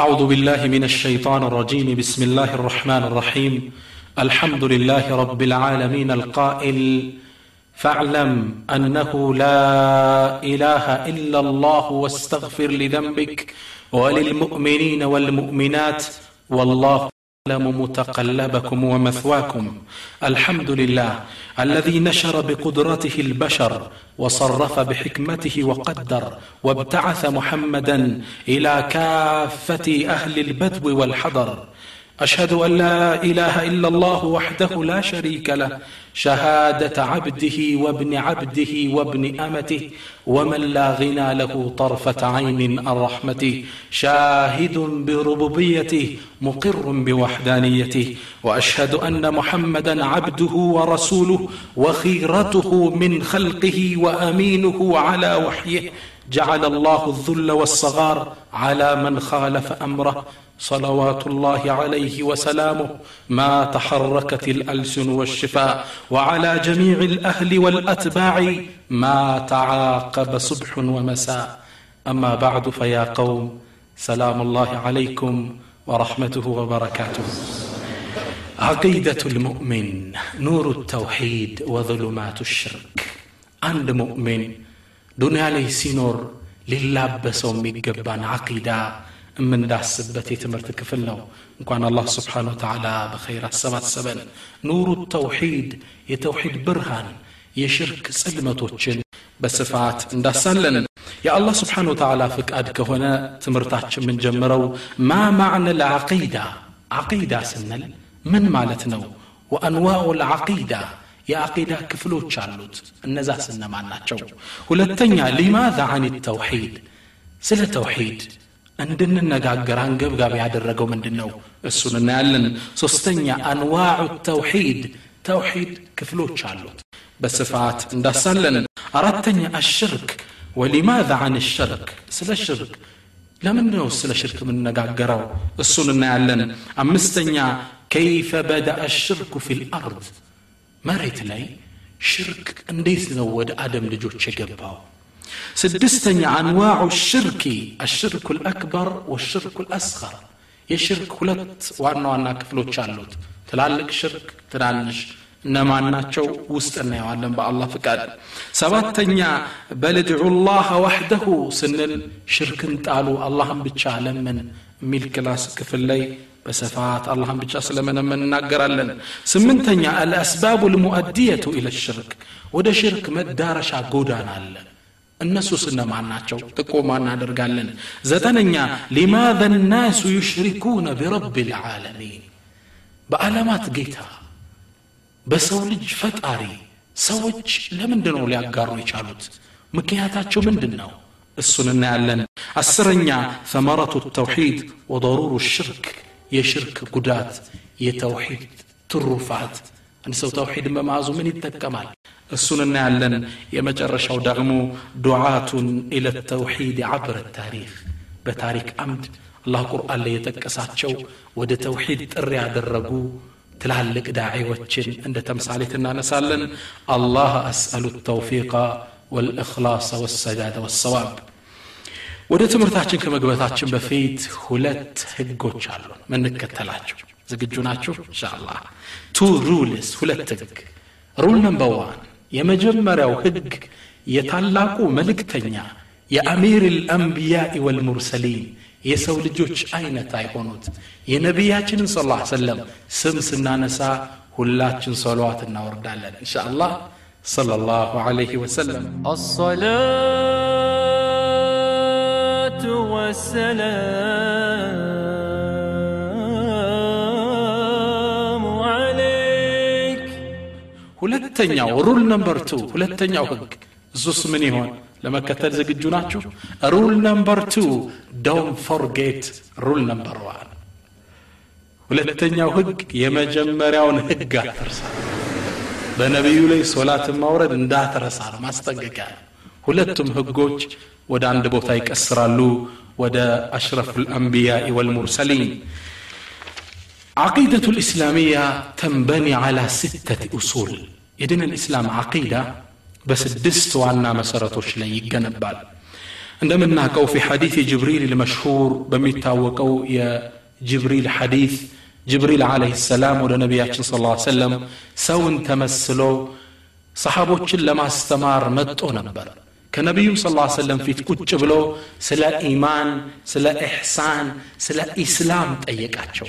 أعوذ بالله من الشيطان الرجيم. بسم الله الرحمن الرحيم. الحمد لله رب العالمين القائل. فاعلم أنه لا إله إلا الله واستغفر لذنبك وللمؤمنين والمؤمنات. والله يعلم متقلبكم ومثواكم. الحمد لله الذي نشر بقدرته البشر وصرف بحكمته وقدر وابتعث محمدا إلى كافة أهل البدو والحضر. أشهد أن لا إله إلا الله وحده لا شريك له شهادة عبده وابن عبده وابن أمته ومن لا غنى له طرفة عين عن رحمته شاهد بربوبيته مقر بوحدانيته وأشهد أن محمدا عبده ورسوله وخيرته من خلقه وأمينه على وحيه جعل الله الذل والصغار على من خالف أمره صلوات الله عليه وسلامه ما تحركت الألسن والشفاء وعلى جميع الأهل والأتباع ما تعاقب صبح ومساء. أما بعد فيا قوم سلام الله عليكم ورحمته وبركاته. عقيدة المؤمن نور التوحيد وظلمات الشرك. عند مؤمن ዱንያ ላይ ሲኖር ሊላበሰው የሚገባን አቂዳ የምንዳስበት የትምህርት ክፍል ነው እንኳን አላህ ስብሓን ወተላ በኸይር አሰባሰበን ኑሩ ተውሒድ የተውሒድ ብርሃን የሽርክ ጽልመቶችን በስፋት እንዳሳለን የአላህ ስብሓን ወተላ ፍቃድ ከሆነ ትምህርታችን የምንጀምረው ማ ማዕነ ልዓቂዳ ዓቂዳ ስንል ምን ማለት ነው ወአንዋኡ ልዓቂዳ የአቂዳ ክፍሎች አሉት እነዛ ስነማን ናቸው ሁለተኛ ሊማዛ አን ተውሒድ ስለ ተውሒድ እንድንነጋገር አንገብጋቢ ያደረገው ምንድን ነው እሱን እናያለን ሶስተኛ አንዋዑ ተውሒድ ተውሒድ ክፍሎች አሉት በስፋት እንዳሳለን አራተኛ አሽርክ ወሊማዛ አን ሽርክ ስለ ሽርክ ለምን ነው ስለ ሽርክ የምንነጋገረው እሱን እናያለን አምስተኛ ከይፈ በዳ አሽርኩ ፊ ልአርድ መሬት ላይ ሽርክ እንዴት ነው ወደ አደም ልጆች የገባው ስድስተኛ አንዋዑ ሽርኪ አሽርኩ ልአክበር ወሽርኩ ልአስኸር የሽርክ ሁለት ዋና ዋና ክፍሎች አሉት ትላልቅ ሽርክ ትናንሽ እነማን ናቸው ውስጥ እናየዋለን በአላህ ፍቃድ ሰባተኛ በልድዑ ላህ ዋሕደሁ ስንል ሽርክን ጣሉ አላህን ብቻ ለምን የሚል ክላስ ክፍል ላይ በስፋት አላህን ብቻ ስለመነመን እናገራለን። ስምንተኛ አልአስባቡ ልሙአዲየቱ ኢለ ሽርክ። ወደ ሽርክ መዳረሻ ጎዳና አለ። እነሱ ስነማን ናቸው? ጥቆማ እናደርጋለን። ዘጠነኛ ሊማذ ናሱ ዩሽሪኩነ ቢረብ ልዓለሚን በዓለማት ጌታ በሰው ልጅ ፈጣሪ ሰዎች ለምንድ ነው ሊያጋሩ የቻሉት? ምክንያታቸው ምንድን ነው? እሱን እናያለን። አስረኛ ሰመረቱ ተውሒድ ወضሩሩ ሽርክ የሽርክ ጉዳት የተውሒድ ትሩፋት አንድ ሰው ተውሒድን በመያዙ ምን ይጠቀማል እሱን እናያለን የመጨረሻው ደግሞ ዱዓቱን ኢለ ተውሒድ ዓብረ ታሪክ በታሪክ አምድ አላህ ቁርአን ላይ የጠቀሳቸው ወደ ተውሒድ ጥሪ ያደረጉ ትላልቅ ዳዒዎችን እንደ ተምሳሌት እናነሳለን አላህ አስአሉ ተውፊቃ ወልእክላስ ወሰዳደ ወሰዋብ ወደ ትምህርታችን ከመግባታችን በፊት ሁለት ህጎች አሉን ምንከተላቸው ዝግጁ ናችሁ እንሻላ ቱ ሩልስ ሁለት ህግ ሩል ነምበር ዋን የመጀመሪያው ህግ የታላቁ መልእክተኛ የአሚር ልአንቢያኢ ወልሙርሰሊን የሰው ልጆች አይነት አይሆኑት የነቢያችንን ስ ላ ሰለም ስም ስናነሳ ሁላችን ሰለዋት እናወርዳለን እንሻ አላህ صلى الله عليه وسلم الصلاة ወሰላሙ ሁለተኛው ሩል ነምበር ቱ ሁለተኛው ህግ እሱስ ምን ይሆን? ለመከተል ዝግጁ ናችሁ? ሩል ነምበር ቱ ዶን ፎርጌት ሩል ነምበር ዋን። ሁለተኛው ህግ የመጀመሪያውን ህግ አትርሳ። በነቢዩ ላይ ሶላትን ማውረድ እንዳትረሳ ነው ማስጠንቀቂያ ነው። ሁለቱም ህጎች ودا عند ቦታ أسرالو ودا أشرف الأنبياء والمرسلين عقيدة الإسلامية تنبني على ستة أصول يدين الإسلام عقيدة بس الدست وعنا مسارة شلي جنبال عندما نحكو في حديث جبريل المشهور بميتاوكو يا جبريل حديث جبريل عليه السلام ولا صلى الله عليه وسلم سون تمثلوا لما استمر متو نبال. ከነቢዩ ስ ሰለም ፊት ቁጭ ብሎ ስለ ኢማን ስለ ኢሕሳን ስለ ኢስላም ጠየቃቸው።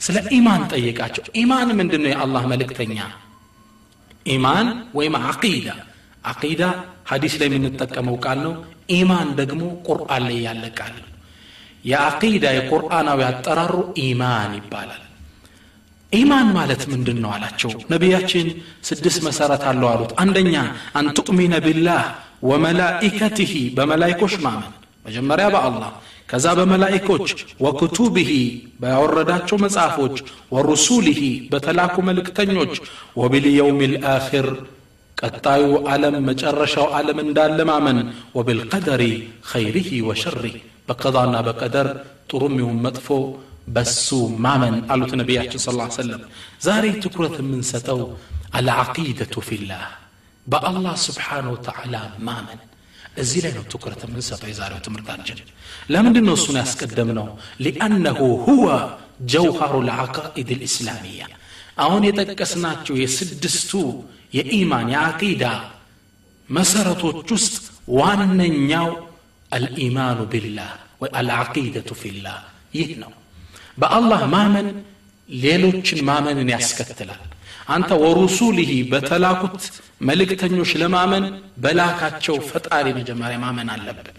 ስለ ኢማን ጠየቃቸው። ኢማን ምንድን ነው የአላህ መልእክተኛ። ኢማን ወይም አቂዳ አቂዳ ሐዲስ ላይ የምንጠቀመው ቃል ነው። ኢማን ደግሞ ቁርአን ላይ ያለ ቃል ነው። የአቂዳ የቁርአናዊ አጠራሩ ኢማን ይባላል። ኢማን ማለት ምንድን ነው አላቸው ነቢያችን ስድስት መሰረት አለው አሉት። አንደኛ አንቱእሚነ ቢላህ ወመላኢከትህ በመላይኮች ማመን መጀመሪያ በአላህ ከዛ በመላኢኮች ወክቱብህ ባወረዳቸው መጽሐፎች ወሩሱልህ በተላኩ መልእክተኞች ወቢልየውም ልአኪር ቀጣዩ ዓለም መጨረሻው ዓለም እንዳለ ማመን ወብልቀደሪ ኸይሪህ ወሸሪህ በቀዳና በቀደር ጥሩም ይሁን መጥፎ በሱ ማመን አሉት ነቢያችን ስ ሰለም ዛሬ ትኩረት የምንሰጠው አልዓቂደቱ ፊላህ በአላህ ስብሓን ወተዓላ ማመን እዚህ ላይ ነው ትኩረት የምንሰጠው የዛሬው ትምህርታችን ለምንድን ነው እሱን ያስቀደም ነው ሊአነሁ ሁወ ጀውሃሩ ልዓቃኢድ ልእስላሚያ አሁን የጠቀስናቸው የስድስቱ የኢማን የአቂዳ መሰረቶች ውስጥ ዋነኛው አልኢማኑ ቢላህ ወይ አልዓቂደቱ ፊላህ ይህ ነው በአላህ ማመን ሌሎችን ማመንን ያስከትላል አንተ ወሩሱሊህ በተላኩት መልእክተኞች ለማመን በላካቸው ፈጣሪ መጀመሪያ ማመን አለብን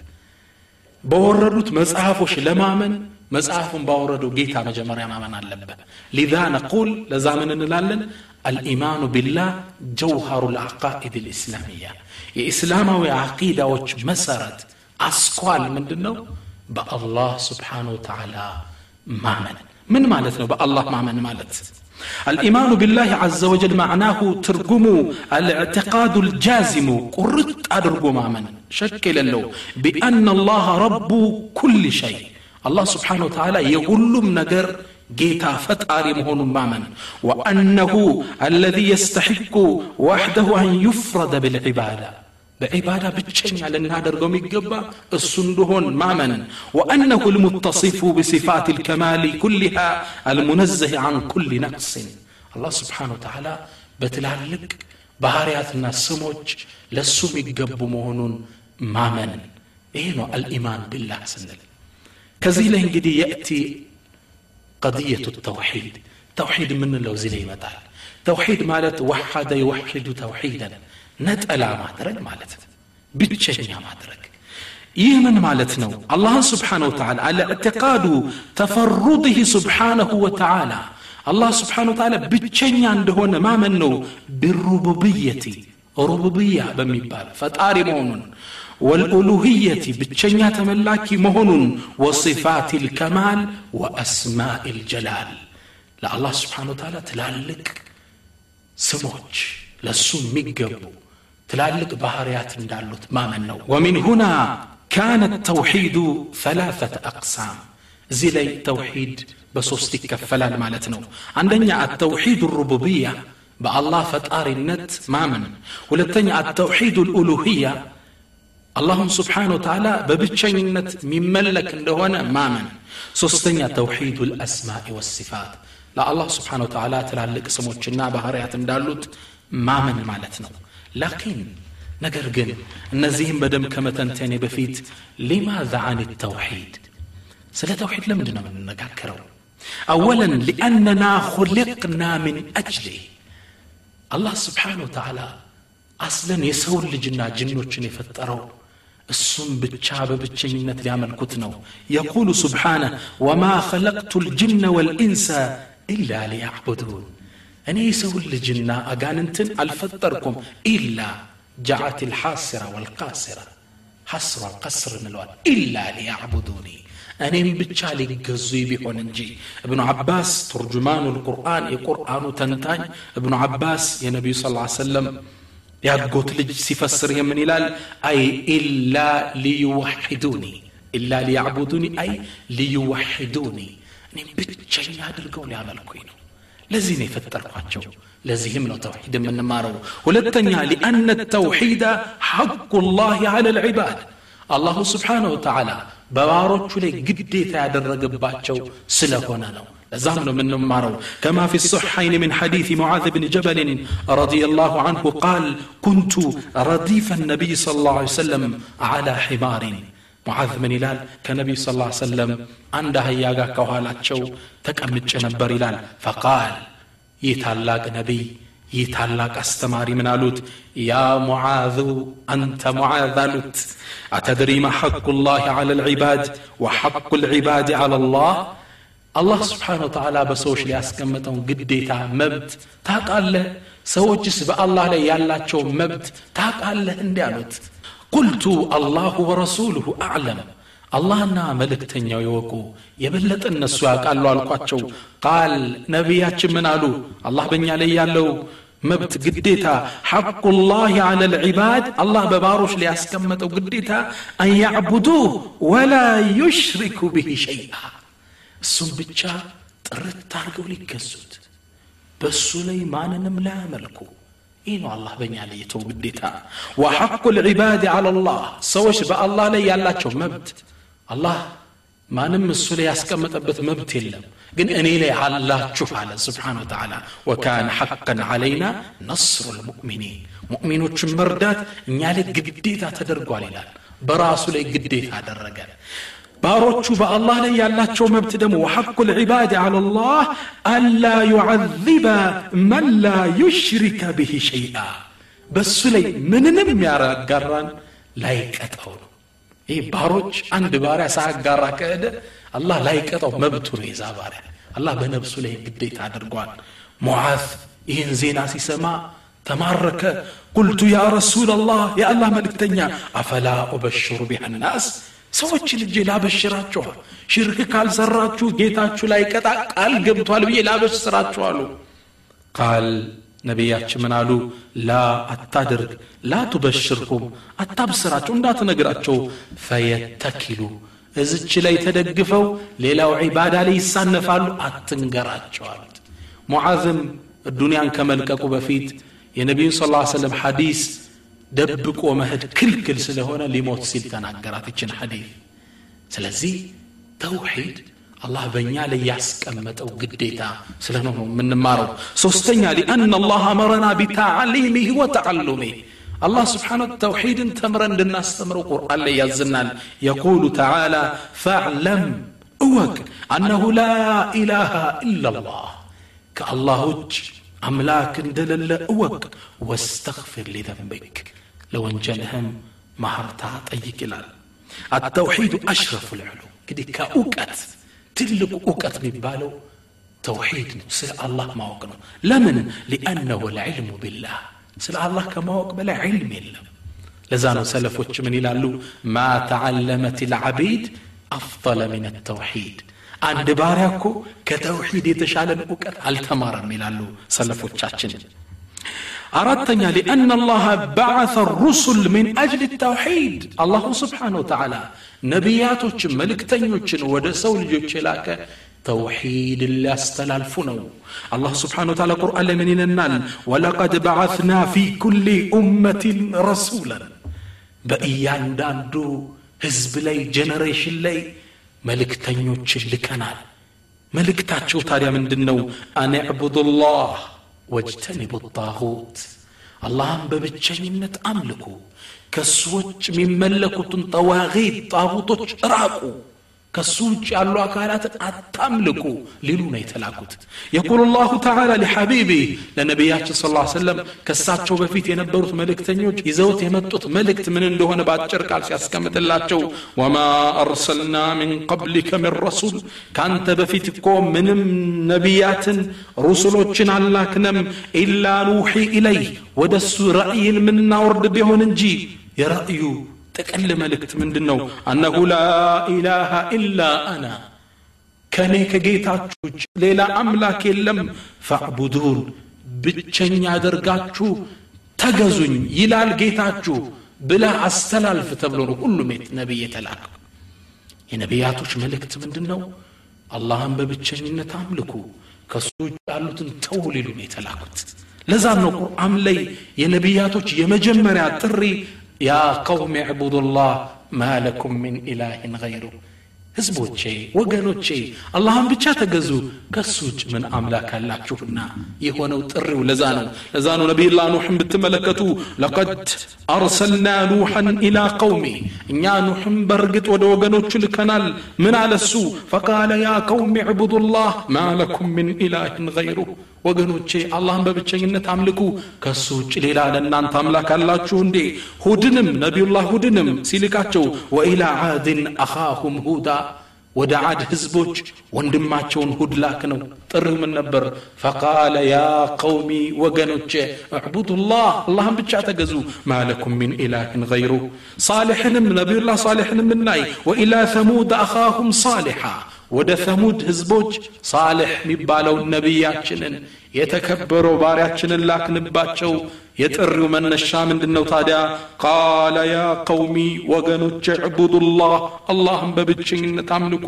በወረዱት መጽሐፎች ለማመን መጽሐፉን ባወረደው ጌታ መጀመሪያ ማመን አለብን ሊዛ ነቁል ለዛ ምን እንላለን አልኢማኑ ቢላህ ጀውሃሩ ልአቃኢድ ልእስላሚያ የኢስላማዊ አቂዳዎች መሰረት አስኳል ምንድን ነው በአላህ ስብሓን ወተዓላ ማመን ምን ማለት ነው በአላህ ማመን ማለት الإيمان بالله عز وجل معناه ترجم الاعتقاد الجازم قرط أدرجو مامن شكل له بأن الله رب كل شيء. الله سبحانه وتعالى يقول نجر جيتا فتاري مهون مامن وأنه الذي يستحق وحده أن يفرد بالعبادة. بعبادة بتشن على النادر قوم يقبى السندهون مامن وأنه المتصف بصفات الكمال كلها المنزه عن كل نقص الله سبحانه وتعالى بتلالك بهاريات الناس سموج لسوم يقبوا مهنون مامن إيه نوع الإيمان بالله سنل كزيلة قد يأتي قضية التوحيد توحيد من اللوزين مثلا ተውሒድ ማለት ወሐደ ይወሒዱ ተውሒደን ነጠላ ማድረግ ማለት ነው ብቸኛ ማድረግ ይህ ምን ማለት ነው አላህን ስብሓን ወተዓላ አለ እዕትቃዱ ተፈሩድህ ስብሓነሁ ወተዓላ አላህ ስብሓን ወተዓላ ብቸኛ እንደሆነ ማመን ነው ቢሩቡብየቲ ሩቡብያ በሚባል ፈጣሪ መሆኑን والألوهية بتشنيا تملاكي مهن وصفات الكمال وأسماء الجلال لا الله سبحانه وتعالى تلالك سموج لسو ميقبو تلالك بحريات እንዳሉት ማመን ነው ومن هنا كان التوحيد ثلاثة أقسام እዚህ ላይ ተውሒድ በሶስት ይከፈላል ማለት ነው አንደኛ አተውሒድ ሩቡብያ በአላህ ፈጣሪነት ማመን ሁለተኛ አተውሒድ ልኡሉህያ አላሁም ስብሓን ወተዓላ በብቸኝነት የሚመለክ እንደሆነ ማመን ሶስተኛ ተውሒዱ ልአስማኢ ወሲፋት ለአላህ ስብሓን ወተዓላ ትላልቅ ስሞችና ባህርያት እንዳሉት ማመን ማለት ነው ላኪን ነገር ግን እነዚህም በደንብ ከመተንተኔ በፊት ሊማዛ አን ተውሒድ ስለ ተውሒድ ለምንድን ነው የምንነጋገረው አወለን ሊአነና ሁልቅና ምን አጅሊህ አላህ ስብሓን ወተዓላ አስለን የሰውን ልጅና ጅኖችን የፈጠረው እሱም ብቻ በብቸኝነት ሊያመልኩት ነው የቁሉ ስብሓነ ወማ ኸለቅቱ ልጅነ ወልኢንሰ ኢላ ሊያዕቡዱን እኔ የሰውን ልጅና አጋንንትን አልፈጠርኩም ኢላ ጃዓት ልሓስራ ወልቃስራ ሐስሯ ቀስር እንለዋል ኢላ ሊያዕቡዱኒ እኔም ብቻ ሊገዙ ቢሆን እንጂ እብኑ ዓባስ ቱርጁማኑ ልቁርአን የቁርአኑ ተንታኝ እብኑ ዓባስ የነቢዩ ስ ሰለም ያጎት ልጅ ሲፈስር ይህ ምን ይላል አይ ኢላ ሊዩዋሒዱኒ ኢላ ሊያዕቡዱኒ አይ ሊዩዋሒዱኒ እኔም ብቸኛ አድርገው ሊያመልኩኝ ነው ለዚህ ነው የፈጠርኳቸው ለዚህም ነው ተውሒድ የምንማረው ሁለተኛ ሊአነ ተውሒድ ሐቁ ላህ አላ ልዕባድ አላሁ ስብሓንሁ ወተዓላ በባሮቹ ላይ ግዴታ ያደረገባቸው ስለሆነ ነው ለዛም ነው የምንማረው ከማ ፊ الصحيين من حديث معاذ بن جبل رضي الله عنه قال كنت رديف النبي صلى الله عليه وسلم على حمار ሙዓዝ ምን ይላል ከነቢዩ ስ ላ ሰለም አንድ አህያ ጋር ከኋላቸው ተቀምጬ ነበር ይላል ፈቃል ይህ ታላቅ ነቢይ ይህ ታላቅ አስተማሪ ምን አሉት ያ ሙዓዙ አንተ ሙዓዝ አሉት አተድሪ ማ ሐቁ ላህ ዓላ ልዕባድ ወሐቁ ልዕባድ ዓላ ላህ አላህ ስብሓን ወተዓላ በሰዎች ላይ ያስቀመጠውን ግዴታ መብት ታቃለህ ሰዎችስ በአላህ ላይ ያላቸው መብት ታቃለህ እንዲህ አሉት ቁልቱ አላሁ ወረሱሉሁ አዕለም አላህና መልእክተኛው የወቁ የበለጠ እነሱ ያውቃሉ አልኳቸው ቃል ነቢያችን ምን አሉ አላህ በእኛ ላይ ያለው መብት ግዴታ ሐቁ ላህ አለ ልዕባድ አላህ በባሮች ላይ ያስቀመጠው ግዴታ አን ያዕቡዱህ ወላ ዩሽሪኩ ብህ ሸይአ እሱም ብቻ ጥርት አድርገው ሊገዙት በእሱ ላይ ማንንም ላያመልኩ ይህ ነው አላህ በእኛ ላይ የተው ግዴታ ወሐቁ ልዕባድ አላ ላህ ሰዎች በአላህ ላይ ያላቸው መብት አላህ ማንም እሱ ላይ ያስቀመጠበት መብት የለም ግን እኔ ላይ አላችሁ አለ ስብሓን ወተዓላ ወካነ ሐቀን ዓለይና ነስሩ ልሙእሚኒን ሙእሚኖችን መርዳት እኛ ላይ ግዴታ ተደርጓል ይላል በራሱ ላይ ግዴታ አደረገ ባሮቹ በአላህ ላይ ያላቸው መብት ደግሞ ወሐቁ ልዕባድ አላ ላህ አላ ዩዓዚበ መን ላ ዩሽሪከ ብህ ሸይአ በሱ ላይ ምንንም ያጋራን ላይቀጣው ነው ይህ ባሮች አንድ ባሪያ ሳያጋራ ከእደ አላህ ላይቀጣው መብቱ ነው የዛ ባሪያ አላህ በነብሱ ላይ ግዴታ አድርጓል ሙዓዝ ይህን ዜና ሲሰማ ተማረከ ቁልቱ ያ ረሱላ ላህ የአላህ መልእክተኛ አፈላ ኡበሽሩ ቢሃ ናስ ሰዎችን እጄ ላበሽራችኋል ሽርክ ካልሰራችሁ ጌታችሁ ላይ ቀጣ ቃል ገብቷል ብዬ ላበሽራችሁ አሉ። ቃል ነቢያችን ምን አሉ? ላ አታድርግ ላ ቱበሽርኩም አታብስራቸው እንዳትነግራቸው። ፈየተኪሉ እዝች ላይ ተደግፈው ሌላው ዒባዳ ላይ ይሳነፋሉ አትንገራቸው አሉት። ሙዓዝም ዱንያን ከመልቀቁ በፊት የነቢዩን ስ ሰለም ሐዲስ ደብቆ መሄድ ክልክል ስለሆነ ሊሞት ሲል ተናገራት ይችን ሐዲስ ስለዚህ ተውሒድ አላህ በእኛ ላይ ያስቀመጠው ግዴታ ስለሆነ ነው የምንማረው ሶስተኛ ሊአን አላህ አመረና ቢታዕሊሚህ ወተዓሉሚህ الله سبحانه توحيد تمر للناس تمر قرآن لي يزنال يقول تعالى فاعلم أوك أنه لا إله إلا الله كالله أملاك دلل أوك واستغفر لذنبك ለወንጀልህም ማህርታ ጠይቅ ይላል አተውሒዱ አሽረፉ ልዕሉ እንግዲህ ከእውቀት ትልቁ እውቀት የሚባለው ተውሒድ ነው ስለ አላህ ማወቅ ነው ለምን ሊአነሁ ልዕልሙ ቢላህ ስለ አላህ ከማወቅ በላይ ዕልም የለም ለዛ ነው ሰለፎች ምን ይላሉ ማ ተዓለመት ልዓቢድ አፈለ ምን ተውሒድ አንድ ባሪያ እኮ ከተውሒድ የተሻለን እውቀት አልተማረም ይላሉ ሰለፎቻችን أردتني لأن الله بعث الرسل من أجل التوحيد. الله سبحانه وتعالى نبيات ملك تنجن ودسو لجلاك توحيد الله استلالفنو الله سبحانه وتعالى قرآن لمن النال ولقد بعثنا في كل أمة رسولا بإيان داندو هزب لي جنريشن لي ملك تنجن لكنال ملك تاتشو تاريا من دنو أنا عبد الله واجتنبوا الطاغوت. اللهم ببتشنينت أملكو. كسوج من ከሱ ውጭ ያሉ አካላትን አታምልኩ ሊሉ ነው የተላኩት የቁል ላሁ ተላ ሊሐቢቢ ለነቢያችን ስ ሰለም ከሳቸው በፊት የነበሩት መልእክተኞች ይዘውት የመጡት መልእክት ምን እንደሆነ በአጭር ቃል ሲያስቀምጥላቸው ወማ አርሰልና ምን ቀብሊከ ምን ረሱል ከአንተ በፊት እኮ ምንም ነቢያትን ሩሱሎችን አላክነም ኢላ ኑሒ ኢለይህ ወደ እሱ ራእይን የምናወርድ ቢሆን እንጂ የራእዩ ጥቅል መልእክት ምንድን ነው አነሁ ላ ኢላሃ ኢላ አና። ከእኔ ከጌታችሁ ሌላ አምላክ የለም። ፈዕቡዱን ብቸኛ አደርጋችሁ ተገዙኝ ይላል ጌታችሁ ብላ አስተላልፍ ተብሎ ነው ሁሉም ነቢይ የተላከው። የነቢያቶች መልእክት ምንድን ነው አላህን በብቸኝነት አምልኩ ከሱ ውጭ ያሉትን ተው ሊሉ ነው የተላኩት። ለዛም ነው ቁርአን ላይ የነቢያቶች የመጀመሪያ ጥሪ ያ ቀውም ዕቡዱላህ ማለኩም ምን ኢላህን ገይሩ ህዝቦቼ ወገኖቼ አላህን ብቻ ተገዙ ከሱ ውጭ ምን አምላክ አላችሁና የሆነው ጥሪው ለዛ ነው ለዛ ነው ነቢይላ ኑሕን ብትመለከቱ ለቀድ አርሰልና ኑሐን ኢላ ቀውሚ እኛ ኑሕን በእርግጥ ወደ ወገኖቹ ልከናል ምን አለሱ ፈቃለ ያ ቀውም ዕቡዱላህ ማ ለኩም ምን ኢላህን ገይሩህ ወገኖቼ አላህን በብቸኝነት አምልኩ ከሱ ውጭ ሌላ ለእናንተ አምላክ አላችሁ እንዴ ሁድንም ነቢዩላህ ሁድንም ሲልካቸው ወኢላ ዓድን አኻሁም ሁዳ ወደ ዓድ ህዝቦች ወንድማቸውን ሁድ ላክ ነው ጥሪው ምን ነበር ፈቃለ ያ ቀውሚ ወገኖቼ እዕቡዱላህ አላህን ብቻ ተገዙ ማለኩም ሚን ኢላህን ገይሩ ሳሌሕንም ነቢዩላህ ሳሌሕንም እናይ ወኢላ ተሙድ አኻሁም ሳሊሓ ወደ ተሙድ ህዝቦች ሳልሕ የሚባለው ነቢያችንን የተከበረው ባሪያችንን ላክንባቸው የጥሪው መነሻ ምንድን ነው ታዲያ ቃለ ያ ቀውሚ ወገኖች ዕቡዱላህ አላህን በብቸኝነት አምልኩ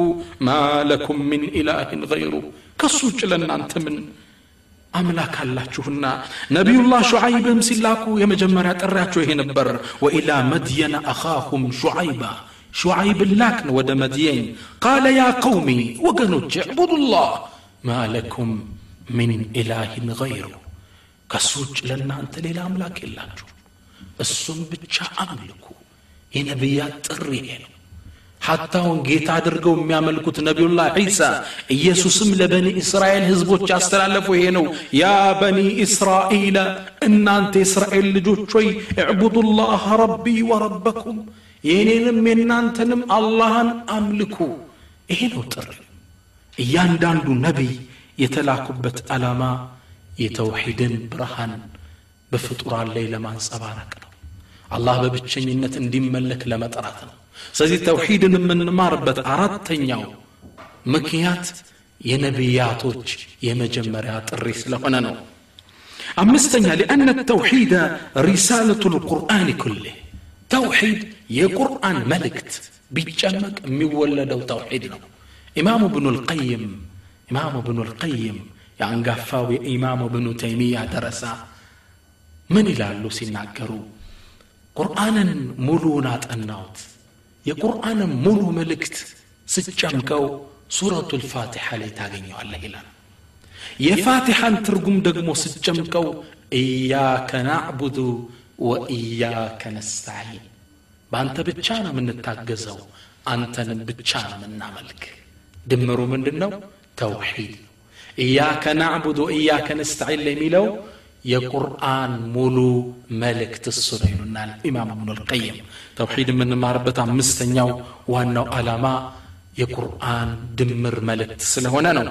ማለኩም ምን ኢላህን ገይሩ ከሱ ውጭ ለእናንተ ምን አምላክ አላችሁና ነቢዩላህ ሹዓይብም ሲላኩ የመጀመሪያ ጥሪያቸው ይሄ ነበር ወኢላ መድየነ አኻሁም ሹዓይባ ሹዓይብ ላክን ወደ መድየን ቃለ ያ ቀውሚ ወገኖች ዕቡዱላህ ማለኩም ምን ኢላህን ገይሩ ከሱ ውጭ ለእናንተ ሌላ አምላክ የላችሁ እሱም ብቻ አምልኩ የነቢያት ጥሪ ይሄ ነው ሐታውን ጌታ አድርገው የሚያመልኩት ነቢዩላህ ዒሳ ኢየሱስም ለበኒ እስራኤል ህዝቦች ያስተላለፉ ይሄ ነው ያ በኒ እስራኤል እናንተ የእስራኤል ልጆች ሆይ እዕቡዱላህ ረቢ ወረበኩም የእኔንም የእናንተንም አላህን አምልኩ ይሄ ነው ጥሪ እያንዳንዱ ነቢይ የተላኩበት ዓላማ የተውሒድን ብርሃን በፍጡራን ላይ ለማንጸባረቅ ነው አላህ በብቸኝነት እንዲመለክ ለመጥራት ነው ስለዚህ ተውሒድን የምንማርበት አራተኛው ምክንያት የነቢያቶች የመጀመሪያ ጥሪ ስለሆነ ነው አምስተኛ ሊአነ ተውሒድ ሪሳለቱ ልቁርአን ኩሌ ተውሒድ የቁርአን መልእክት ቢጨመቅ የሚወለደው ተውሒድ ነው ኢማሙ ብኑ ልቀይም ኢማሙ ብኑ ልቀይም የአንጋፋው የኢማሙ ብኑ ተይሚያ ደረሳ ምን ይላሉ ሲናገሩ ቁርአንን ሙሉውን አጠናውት የቁርአንን ሙሉ መልእክት ስጨምቀው ሱረቱ ልፋቲሓ ላይ ታገኘዋለህ ይላል የፋቲሓን ትርጉም ደግሞ ስጨምቀው እያከ ናዕቡዱ ወእያከ ነስተዒን በአንተ ብቻ ነው የምንታገዘው አንተንም ብቻ ነው የምናመልክ ድምሩ ምንድን ነው ተውሒድ ነው እያከ ናዕቡድ ወእያከ ነስተዒን የሚለው የቁርአን ሙሉ መልእክት እሱ ነው ይሉናል ኢማም እብኑ ልቀይም ተውሒድ የምንማርበት አምስተኛው ዋናው ዓላማ የቁርአን ድምር መልእክት ስለሆነ ነው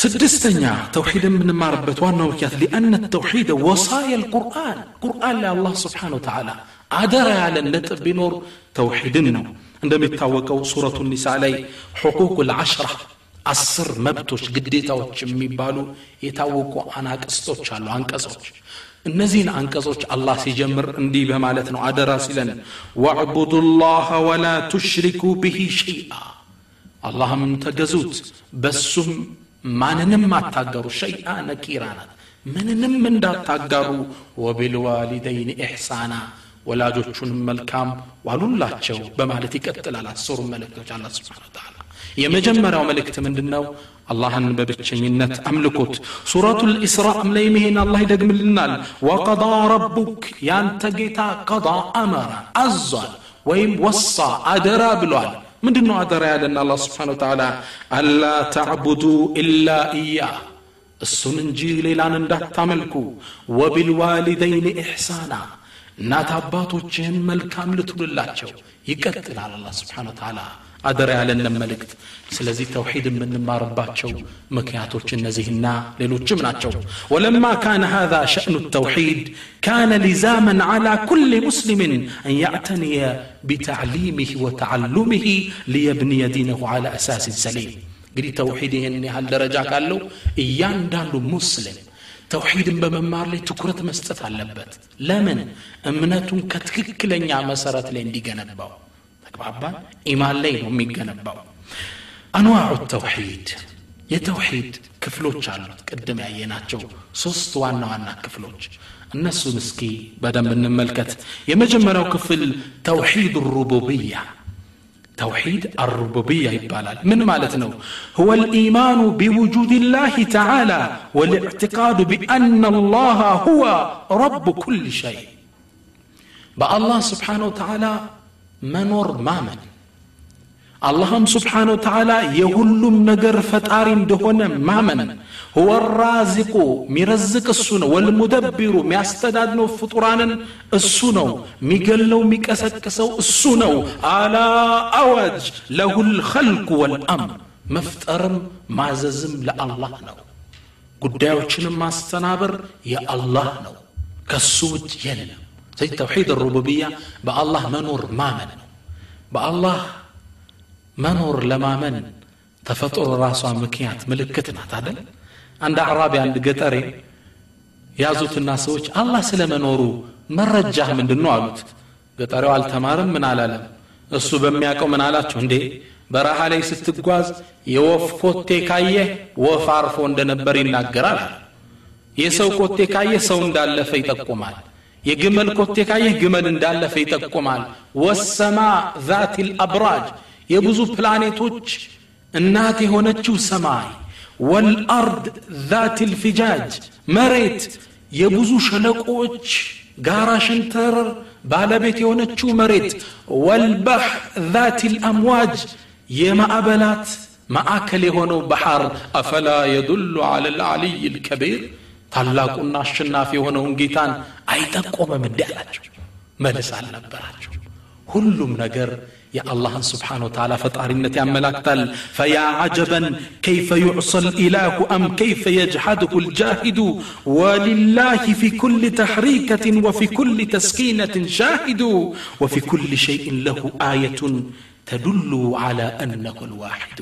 ስድስተኛ ተውሒድ የምንማርበት ዋናው ምክንያት ሊአነ ተውሒድ ወሳያ ልቁርአን ቁርአን ላይ አላህ ስብሓን ወተዓላ አደራ ያለን ነጥብ ቢኖር ተውሒድን ነው እንደሚታወቀው ሱረቱ ኒሳ ላይ ሕቁቅ ልዓሽራ አስር መብቶች ግዴታዎች የሚባሉ የታወቁ አናቅስቶች አሉ አንቀጾች እነዚህን አንቀጾች አላህ ሲጀምር እንዲህ በማለት ነው አደራ ሲለን ወዕቡዱ ላህ ወላ ቱሽሪኩ ብሂ ሸይአ አላህም ተገዙት በሱም ማንንም አታጋሩ ሸይአ ነኪራ ናት ምንንም እንዳታጋሩ ወቢልዋሊደይን ኢሕሳና ወላጆቹንም መልካም ዋሉላቸው በማለት ይቀጥላል አስሩ መልእክቶች አላ ስብሓን ተዓላ የመጀመሪያው መልእክት ምንድን ነው አላህን በብቸኝነት አምልኮት ሱረቱ ልእስራእም ላይ ይሄን አላህ ይደግምልናል ወቀዳ ረቡክ ያንተ ጌታ ቀዳ አመረ አዟል ወይም ወሳ አደራ ብሏል ምንድን ነው አደራ ያለን አላ ስብሓን ተዓላ አላ ተዕቡዱ ኢላ እያ እሱን እንጂ ሌላን እንዳታመልኩ ወቢልዋሊደይን ኢሕሳና እናት አባቶችህን መልካም ልትውልላቸው ይቀጥላል አላ ስብሓን ተዓላ አደራ ያለንን መልእክት ስለዚህ ተውሒድ የምንማርባቸው ምክንያቶች እነዚህና ሌሎችም ናቸው ወለማ ካነ هذا شأن التوحيد كان لزاما على كل مسلم أن يعتني بتعليمه وتعلمه ليبني دينه على أساس سليم እንግዲህ ተውሒድ ይህን ያህል ደረጃ ካለው እያንዳንዱ ሙስሊም ተውሒድን በመማር ላይ ትኩረት መስጠት አለበት ለምን እምነቱን ከትክክለኛ መሰረት ላይ እንዲገነባው ተግባባን ኢማን ላይ ነው የሚገነባው አንዋዑ ተውሒድ የተውሒድ ክፍሎች አሉት ቅድም ያየናቸው ሶስት ዋና ዋና ክፍሎች እነሱን እስኪ በደንብ እንመልከት የመጀመሪያው ክፍል ተውሒድ ሩቡብያ توحيد الربوبية يبالال من مالتنا هو الإيمان بوجود الله تعالى والاعتقاد بأن الله هو رب كل شيء. بقى الله سبحانه وتعالى منور مامن اللهم سبحانه وتعالى يهلم نجر فتاري دهون مامن هو الرازق ميرزق السنة والمدبر ميستدادنو فطرانا السنة ميقلو ميكسكسو السنة على أوج له الخلق والأمر مفترم معززم لله نو ጉዳዮችንም ማስተናበር የአላህ ነው ከሱ ውጭ የለም ስለዚህ ተውሒድ ሩቡብያ በአላህ መኖር ማመን ነው በአላህ መኖር ለማመን ተፈጥሮ ራሷ ምክንያት ምልክት ናት አደል አንድ አዕራቢ አንድ ገጠሬ ያዙትና ሰዎች አላህ ስለ መኖሩ መረጃህ ምንድን ነው አሉት። ገጠሬው አልተማርም ምን አላለም? እሱ በሚያውቀው ምን አላቸው? እንዴ በረሃ ላይ ስትጓዝ የወፍ ኮቴ ካየህ ወፍ አርፎ እንደነበር ይናገራል የሰው ኮቴ ካየህ ሰው እንዳለፈ ይጠቁማል። የግመል ኮቴ ካየህ ግመል እንዳለፈ ይጠቁማል። ወሰማ ዛት ልአብራጅ የብዙ ፕላኔቶች እናት የሆነችው ሰማይ ወልአርድ ዛት ልፊጃጅ መሬት የብዙ ሸለቆዎች ጋራ ሸንተረር ባለቤት የሆነችው መሬት ወልባሕር ዛት ልአምዋጅ የማዕበላት ማዕከል የሆነው ባህር አፈላ የዱሉ አለ ልዓልይ ልከቢር ታላቁና አሸናፊ የሆነውን ጌታን አይጠቆመም እንዲ አላቸው መልስ አልነበራቸው ሁሉም ነገር يا الله سبحانه وتعالى فطار النت يا فيا عجبا كيف يعصى الإله أم كيف يجحده الجاهد؟ ولله في كل تحريكة وفي كل تسكينة شاهد. وفي كل شيء له آية تدل على أنه الواحد.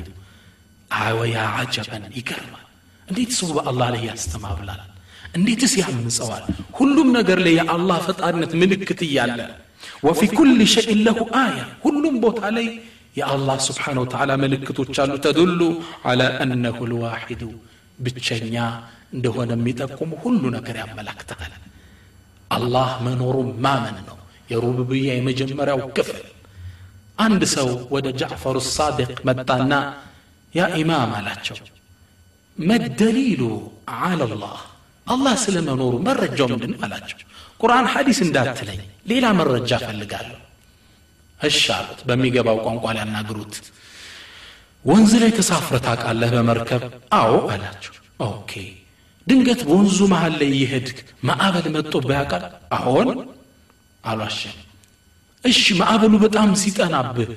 آه، ويا عجبا يكرم. أني صوب الله عليه يستمع بلال أني تسيح من سوال كل من لي يا الله فطار النت ملكتي يا الله ወፊ ኩል ሸይን ለሁ አያ ሁሉም ቦታ ላይ የአላህ ስብሓን ወተዓላ ምልክቶች አሉ ተዱሉ አላ አነሁ ልዋሒዱ ብቸኛ እንደሆነ የሚጠቁሙ ሁሉ ነገር ያመላክታል አላህ መኖሩ ማመን ነው የሩብብያ የመጀመሪያው ክፍል አንድ ሰው ወደ ጃዕፈሩ ሳዲቅ መጣና ያ ኢማም አላቸው መደሊሉ አላ ላህ አላህ ስለ መኖሩ መረጃው ምንድን ነው አላቸው ቁርአን ሐዲስ እንዳትለኝ ሌላ መረጃ ፈልጋለሁ እሺ አሉት በሚገባው ቋንቋ ሊያናግሩት። ወንዝ ላይ ተሳፍረ ታውቃለህ በመርከብ? አዎ አላቸው። ኦኬ። ድንገት በወንዙ መሃል ላይ ይሄድክ ማዕበል መጥቶ ያውቃል አሁን አሏሸም እሺ ማዕበሉ በጣም ሲጠናብህ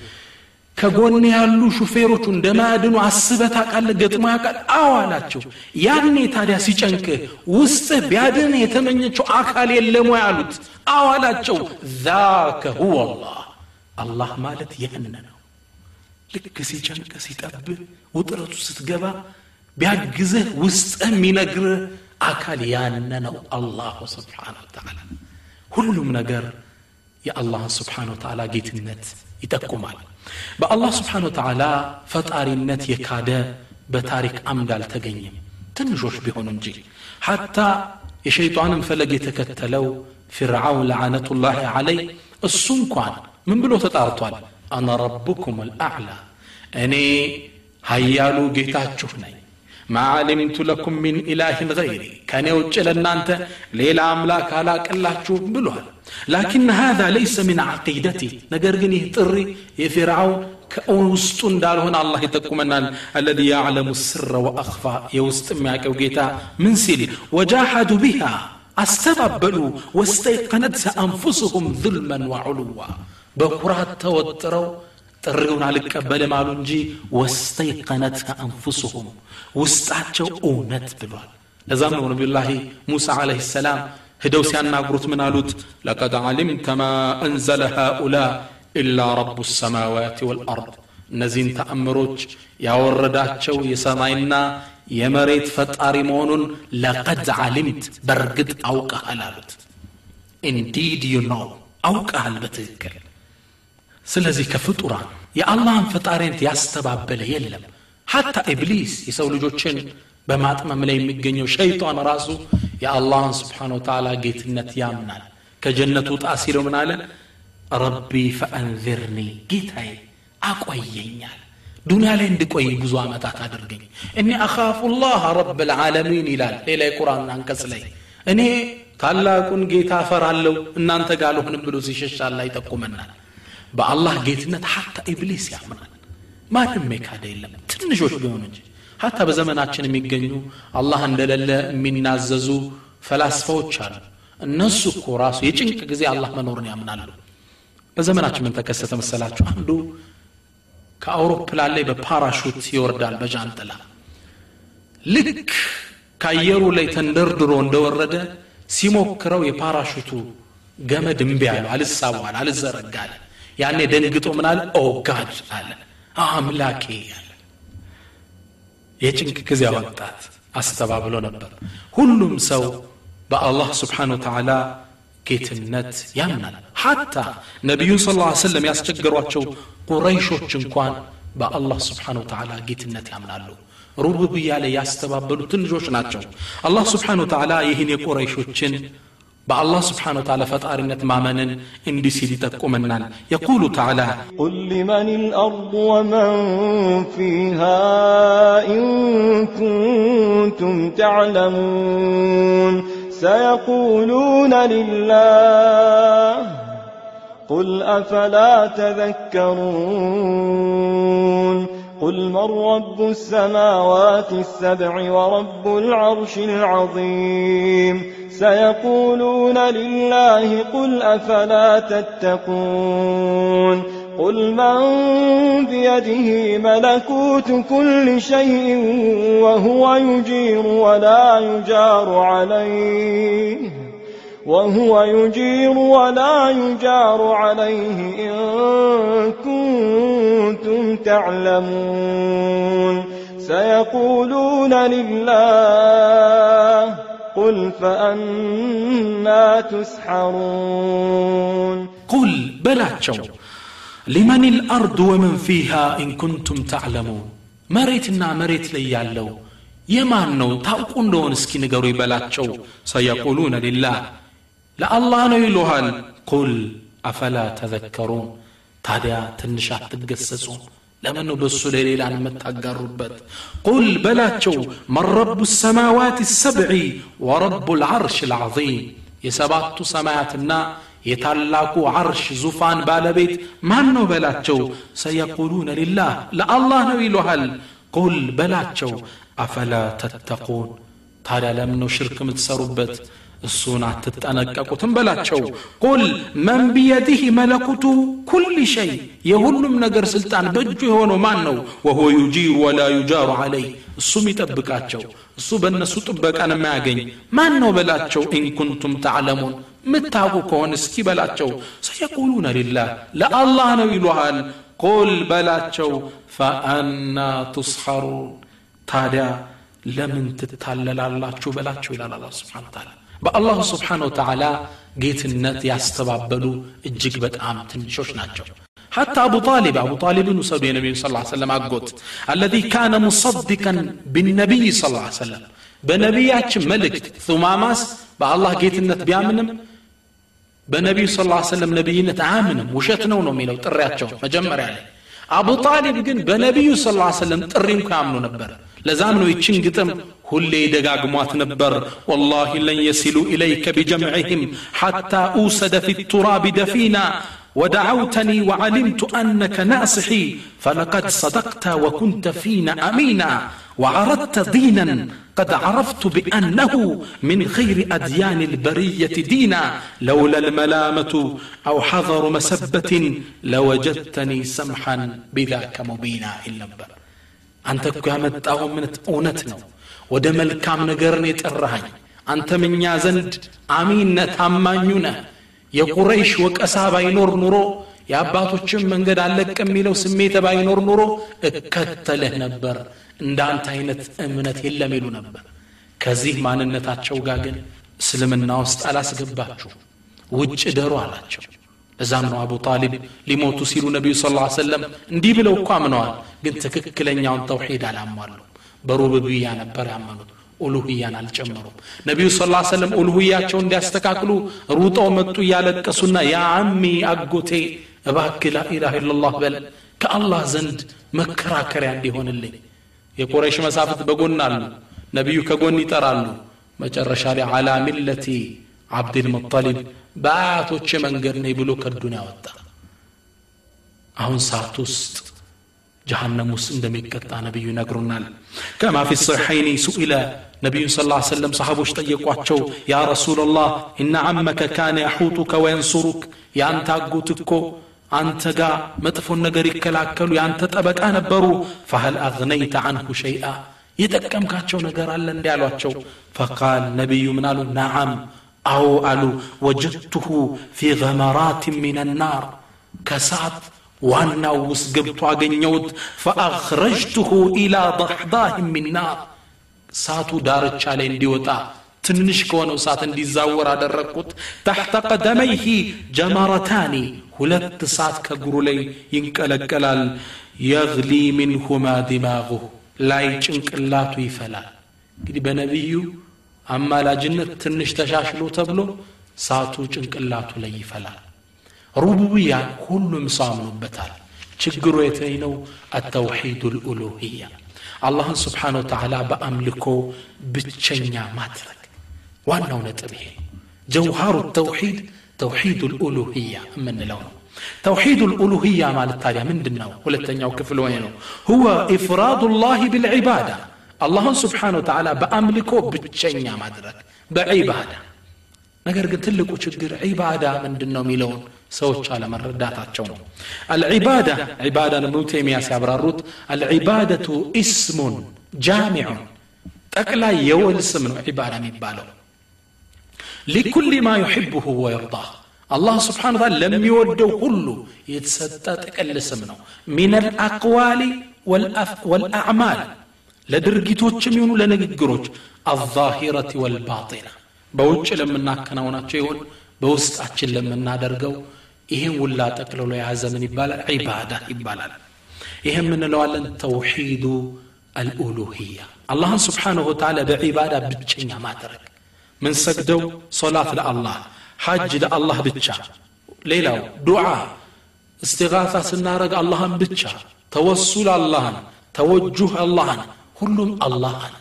ከጎን ያሉ ሹፌሮቹ እንደማያድኑ አስበህ ታውቃለህ? ገጥሞ ያውቃል? አዎ አላቸው። ያኔ ታዲያ ሲጨንቅህ ውስጥህ ቢያድን የተመኘችው አካል የለም ወይ አሉት። አዎ አላቸው። ዛከ ሁወ አላህ ማለት ያን ነው። ልክ ሲጨንቅ ሲጠብህ ውጥረቱ ስትገባ ቢያግዝህ ውስጥህ የሚነግርህ አካል ያነ ነው አላሁ ስብሓን ወተዓላ። ሁሉም ነገር የአላህን ስብሓን ወተዓላ ጌትነት ይጠቁማል በአላህ ስብሓን ወተዓላ ፈጣሪነት የካደ በታሪክ አምድ አልተገኘም ትንሾች ቢሆኑ እንጂ ሐታ የሸይጣንን ፈለግ የተከተለው ፊርዓውን ለዓነቱላህ ዓለይ እሱ እንኳን ምን ብሎ ተጣርቷል አና ረቡኩም ልአዕላ እኔ ሀያሉ ጌታችሁ ነኝ ما علمت لكم من إله غيري. كان يوجل أنت ليلة أملاك على كلا بلوها لكن هذا ليس من عقيدتي نقرقني تري يفرعون كأون دار هنا الله يتقمنا الذي يعلم السر وأخفى يوستمعك وقيتا من سيلي وجاحدوا بها استبابلوا واستيقنتها أنفسهم ظلما وعلوا بكرات توتروا ጥሪውን አልቀበልም አሉ እንጂ ወስተይቀነትከ አንፉሱሁም ውስጣቸው እውነት ብሏል ለዛም ነው ነቢዩላሂ ሙሳ አለህ ሰላም هدو سيانا قرط من ألوت لقد علمت ما أنزل هؤلاء إلا رب السماوات والأرض نزين تأمروج يا ورداتشو يسمعنا يمريت فتاري مونون لقد علمت برقد أوقع ألالوت Indeed you know أوقع البتذكر ስለዚህ ከፍጡራን የአላህን ፈጣሪነት ያስተባበለ የለም። ሐታ ኢብሊስ የሰው ልጆችን በማጥመም ላይ የሚገኘው ሸይጣን ራሱ የአላህን ስብሓን ወተዓላ ጌትነት ያምናል። ከጀነቱ ውጣ ሲለው ምን አለ? ረቢ ፈአንዚርኒ ጌታዬ አቆየኛል። ዱንያ ላይ እንድቆይ ብዙ ዓመታት አድርገኝ። እኔ አኻፉ ላህ ረብ ልዓለሚን ይላል ሌላ የቁርአን አንቀጽ ላይ። እኔ ታላቁን ጌታ ፈራለሁ እናንተ ጋር አልሆንም ብሎ ሲሸሽ አላህ ይጠቁመናል በአላህ ጌትነት ሀታ ኢብሊስ ያምናል። ማንም የካደ የለም። ትንሾች ቢሆኑ እንጂ። ሀታ በዘመናችን የሚገኙ አላህ እንደሌለ የሚናዘዙ ፈላስፋዎች አሉ። እነሱ እኮ ራሱ የጭንቅ ጊዜ አላህ መኖርን ያምናሉ። በዘመናችን ምን ተከሰተ መሰላችሁ? አንዱ ከአውሮፕላን ላይ በፓራሹት ይወርዳል በጃንጥላ። ልክ ከአየሩ ላይ ተንደርድሮ እንደወረደ ሲሞክረው የፓራሹቱ ገመድ እምቢ አለው። አልሳቧል አልዘረጋለ ያኔ ደንግጦ ምን አለ ኦ ጋድ አለ አምላኬ አለ የጭንቅ ጊዜ ወጣት አስተባብሎ ነበር ሁሉም ሰው በአላህ ስብሓን ወተዓላ ጌትነት ያምናል ሐታ ነቢዩን ስ ላ ሰለም ያስቸገሯቸው ቁረይሾች እንኳን በአላህ ስብሓን ወተዓላ ጌትነት ያምናሉ ሩቡብያ ላይ ያስተባበሉ ትንሾች ናቸው አላህ ስብሓን ወተዓላ ይህን የቁረይሾችን በአላህ ስብሓን ወተዓላ ፈጣሪነት ማመንን እንዲህ ሲል ይጠቁመናል የቁሉ ተዓላ قل لمن الأرض ومن فيها إن كنتم تعلمون سيقولون لله قل أفلا تذكرون قل من رب السماوات السبع ورب العرش العظيم سيقولون لله قل أفلا تتقون قل من بيده ملكوت كل شيء وهو يجير ولا يجار عليه وهو يجير ولا يجار عليه إن كنتم تعلمون سيقولون لله قل فأنا تسحرون ቁል በላቸው ሊመን ልአርድ ወመን ፊሃ ኢን ኩንቱም ታዕለሙን መሬትና መሬት ላይ ያለው የማን ነው ታውቁ እንደሆን እስኪ ንገሩ ይበላቸው ሰየቁሉነ ሊላህ ለአላህ ነው ይሉሃል ቁል አፈላ ተዘከሩን ታዲያ ትንሽ አትገሰጹ ለምን ነው በእሱ ላይ ሌላን የምታጋሩበት ቁል በላቸው መረቡ ሰማዋት ሰብዒ ወረቡ ልዓርሽ ልዓظም የሰባቱ ሰማያትና የታላቁ ዓርሽ ዙፋን ባለቤት ማን ነው በላቸው ሰየቁሉነ ሊላህ ለአላህ ነው ይሉሃል ቁል በላቸው አፈላ ተተቁን ታዲያ ለምን ነው ሽርክ የምትሰሩበት እሱን አትጠነቀቁትም በላቸው ቁል መን ቢየዲህ መለኩቱ ኩል ሸይ የሁሉም ነገር ስልጣን በእጁ የሆነው ማን ነው ወሆ ዩጂር ወላ ዩጃሩ አለይ እሱም ይጠብቃቸው እሱ በእነሱ ጥበቃን የማያገኝ ማን ነው በላቸው ኢንኩንቱም ተዕለሙን ምታውቁ ከሆን እስኪ በላቸው ሰየቁሉነ ሊላህ ለአላህ ነው ይሉሃል ቁል በላቸው ፈአና ቱስሐሩን ታዲያ ለምን ትታለላላችሁ በላቸው ይላል አላ ስብሓን ታላ በአላሁ ስብሓን ወተዓላ ጌትነት ያስተባበሉ እጅግ በጣም ትንሾች ናቸው حتى أبو طالب أبو طالب وسود النبي صلى الله عليه وسلم أقوت الذي كان مصدقا بالنبي صلى الله عليه وسلم بنبيات ملك ثماماس بالله جيتنت بيامنم በነቢዩ ስ ላ ሰለም ነቢይነት አያምንም ውሸት ነው ነው የሚለው ጥሪያቸው መጀመሪያ ላይ አቡ ጣሊብ ግን በነቢዩ ስ ላ ሰለም ጥሪ እንኳ ያምኑ ነበር ለዛም ነው ይችን ግጥም ሁሌ ደጋግሟት ነበር ወላሂ ለን የሲሉ ኢለይከ ቢጀምዕህም ሐታ ኡሰደ ፊ ቱራብ ደፊና ودعوتني وعلمت أنك ناصحي فلقد صدقت وكنت فينا أمينا وعرضت دينا قد عرفت بأنه من خير أديان البرية دينا لولا الملامة أو حذر مسبة لوجدتني سمحا بذاك مبينا إلا بر አንተ እኮ ያመጣው እውነት ነው። ወደ መልካም ነገርን የጠራኸኝ። አንተም እኛ ዘንድ አሚን ነህ ታማኙ ነህ። የቁረይሽ ወቀሳ ባይኖር ኑሮ የአባቶችን መንገድ አለቅ የሚለው ስሜት ባይኖር ኑሮ እከተልህ ነበር። እንዳንተ አይነት እምነት የለም ይሉ ነበር። ከዚህ ማንነታቸው ጋር ግን እስልምና ውስጥ አላስገባችሁ ውጭ ደሩ አላቸው። እዛም ነው አቡ ጣሊብ ሊሞቱ ሲሉ ነቢዩ ስ ላ ሰለም እንዲህ ብለው እኮ አምነዋል ግን ትክክለኛውን ተውሒድ አላሟሉ በሩብብያ ነበር ያመኑት ኡሉህያን አልጨመሩም ነቢዩ ስ ላ ሰለም ኡሉህያቸው እንዲያስተካክሉ ሩጠው መጡ እያለቀሱና ያ አሚ አጎቴ እባክ ላኢላህ ኢላላህ በል ከአላህ ዘንድ መከራከሪያ እንዲሆንልኝ የቁረይሽ መሳፍት በጎን አሉ ነቢዩ ከጎን ይጠራሉ መጨረሻ ላይ አላ ሚለቲ አብድልሙጠሊብ በአያቶች መንገድ ነኝ ብሎ ከዱንያ ወጣ አሁን ሰዓት ውስጥ ጀሃነም ውስጥ እንደሚቀጣ ነቢዩ ይነግሩናል ከማ ፊ ሰሒሐይኒ ሱኢለ ነቢዩን ስ ሰለም ሰሓቦች ጠየቋቸው ያ ረሱላላህ ኢነ አመከ ካነ ያሑጡከ ወየንሱሩክ የአንተ አጎት እኮ አንተ ጋር መጥፎን ነገር ይከላከሉ የአንተ ጠበቃ ነበሩ ፈሀል አግነይተ አንሁ ሸይአ የጠቀምካቸው ነገር አለ እንዲ አሏቸው ፈቃል ነቢዩ ምን አሉ ነዓም أو ألو وجدته في غمرات من النار. كسات وأنا وسقبت عقنيوت فأخرجته إلى ضحضاه من النار ساتو دار تشالين ديوتا تنش كونو ساتن دي زاور تحت قدميه جمرتاني ولت سات كغرولي ينقلقلال. يغلي منهما دماغه لا يشنقلاتو يفلا. كدي بنبيو አማላጅነት ትንሽ ተሻሽሎ ተብሎ እሳቱ ጭንቅላቱ ላይ ይፈላል ሩቡብያ ሁሉም ሰው አምኖበታል ችግሩ የተይ ነው አተውሒዱ ልኡሉህያ አላህን ስብሓን ወተዓላ በአምልኮ ብቸኛ ማድረግ ዋናው ነጥብ ይሄ ነው ጀውሃሩ ተውሒድ ተውሒድ ልኡሉህያ የምንለው ነው ተውሒድ ልኡሉህያ ማለት ታዲያ ምንድን ነው ሁለተኛው ክፍል ወይ ነው ሁወ ኢፍራዱ ላህ ብልዒባዳ አላህን ስብሓን ወተዓላ በአምልኮ ብቸኛ ማድረግ በዒባዳ ነገር ግን ትልቁ ችግር ዒባዳ ምንድን ነው የሚለውን ሰዎች አለመረዳታቸው ነው አልዒባዳ ዒባዳን እብኑ ቴሚያ ሲያብራሩት አልዒባደቱ ኢስሙን ጃሚዑን ጠቅላይ የወል ስም ነው ዒባዳ የሚባለው ሊኩል ማ ዩሕብሁ ወየርዳህ አላህ ስብሓን ታላ ለሚወደው ሁሉ የተሰጠ ጥቅል ስም ነው ሚን አልአቅዋሊ ወልአዕማል ለድርጊቶችም ይሁኑ ለንግግሮች አዛሂረት ወልባጢና በውጭ ለምናከናውናቸው ይሁን በውስጣችን ለምናደርገው ይህን ውላ ጠቅልሎ የያዘ ምን ይባላል ዒባዳ ይባላል ይህ የምንለዋለን ተውሒዱ አልኡሉህያ አላህን ስብሓንሁ ወተዓላ በዒባዳ ብቸኛ ማድረግ ምን ሰግደው ሶላት ለአላህ ሐጅ ለአላህ ብቻ ሌላው ዱዓ እስትጋታ ስናረግ አላህን ብቻ ተወሱል አላህን ተወጁህ አላህን ሁሉም አላህን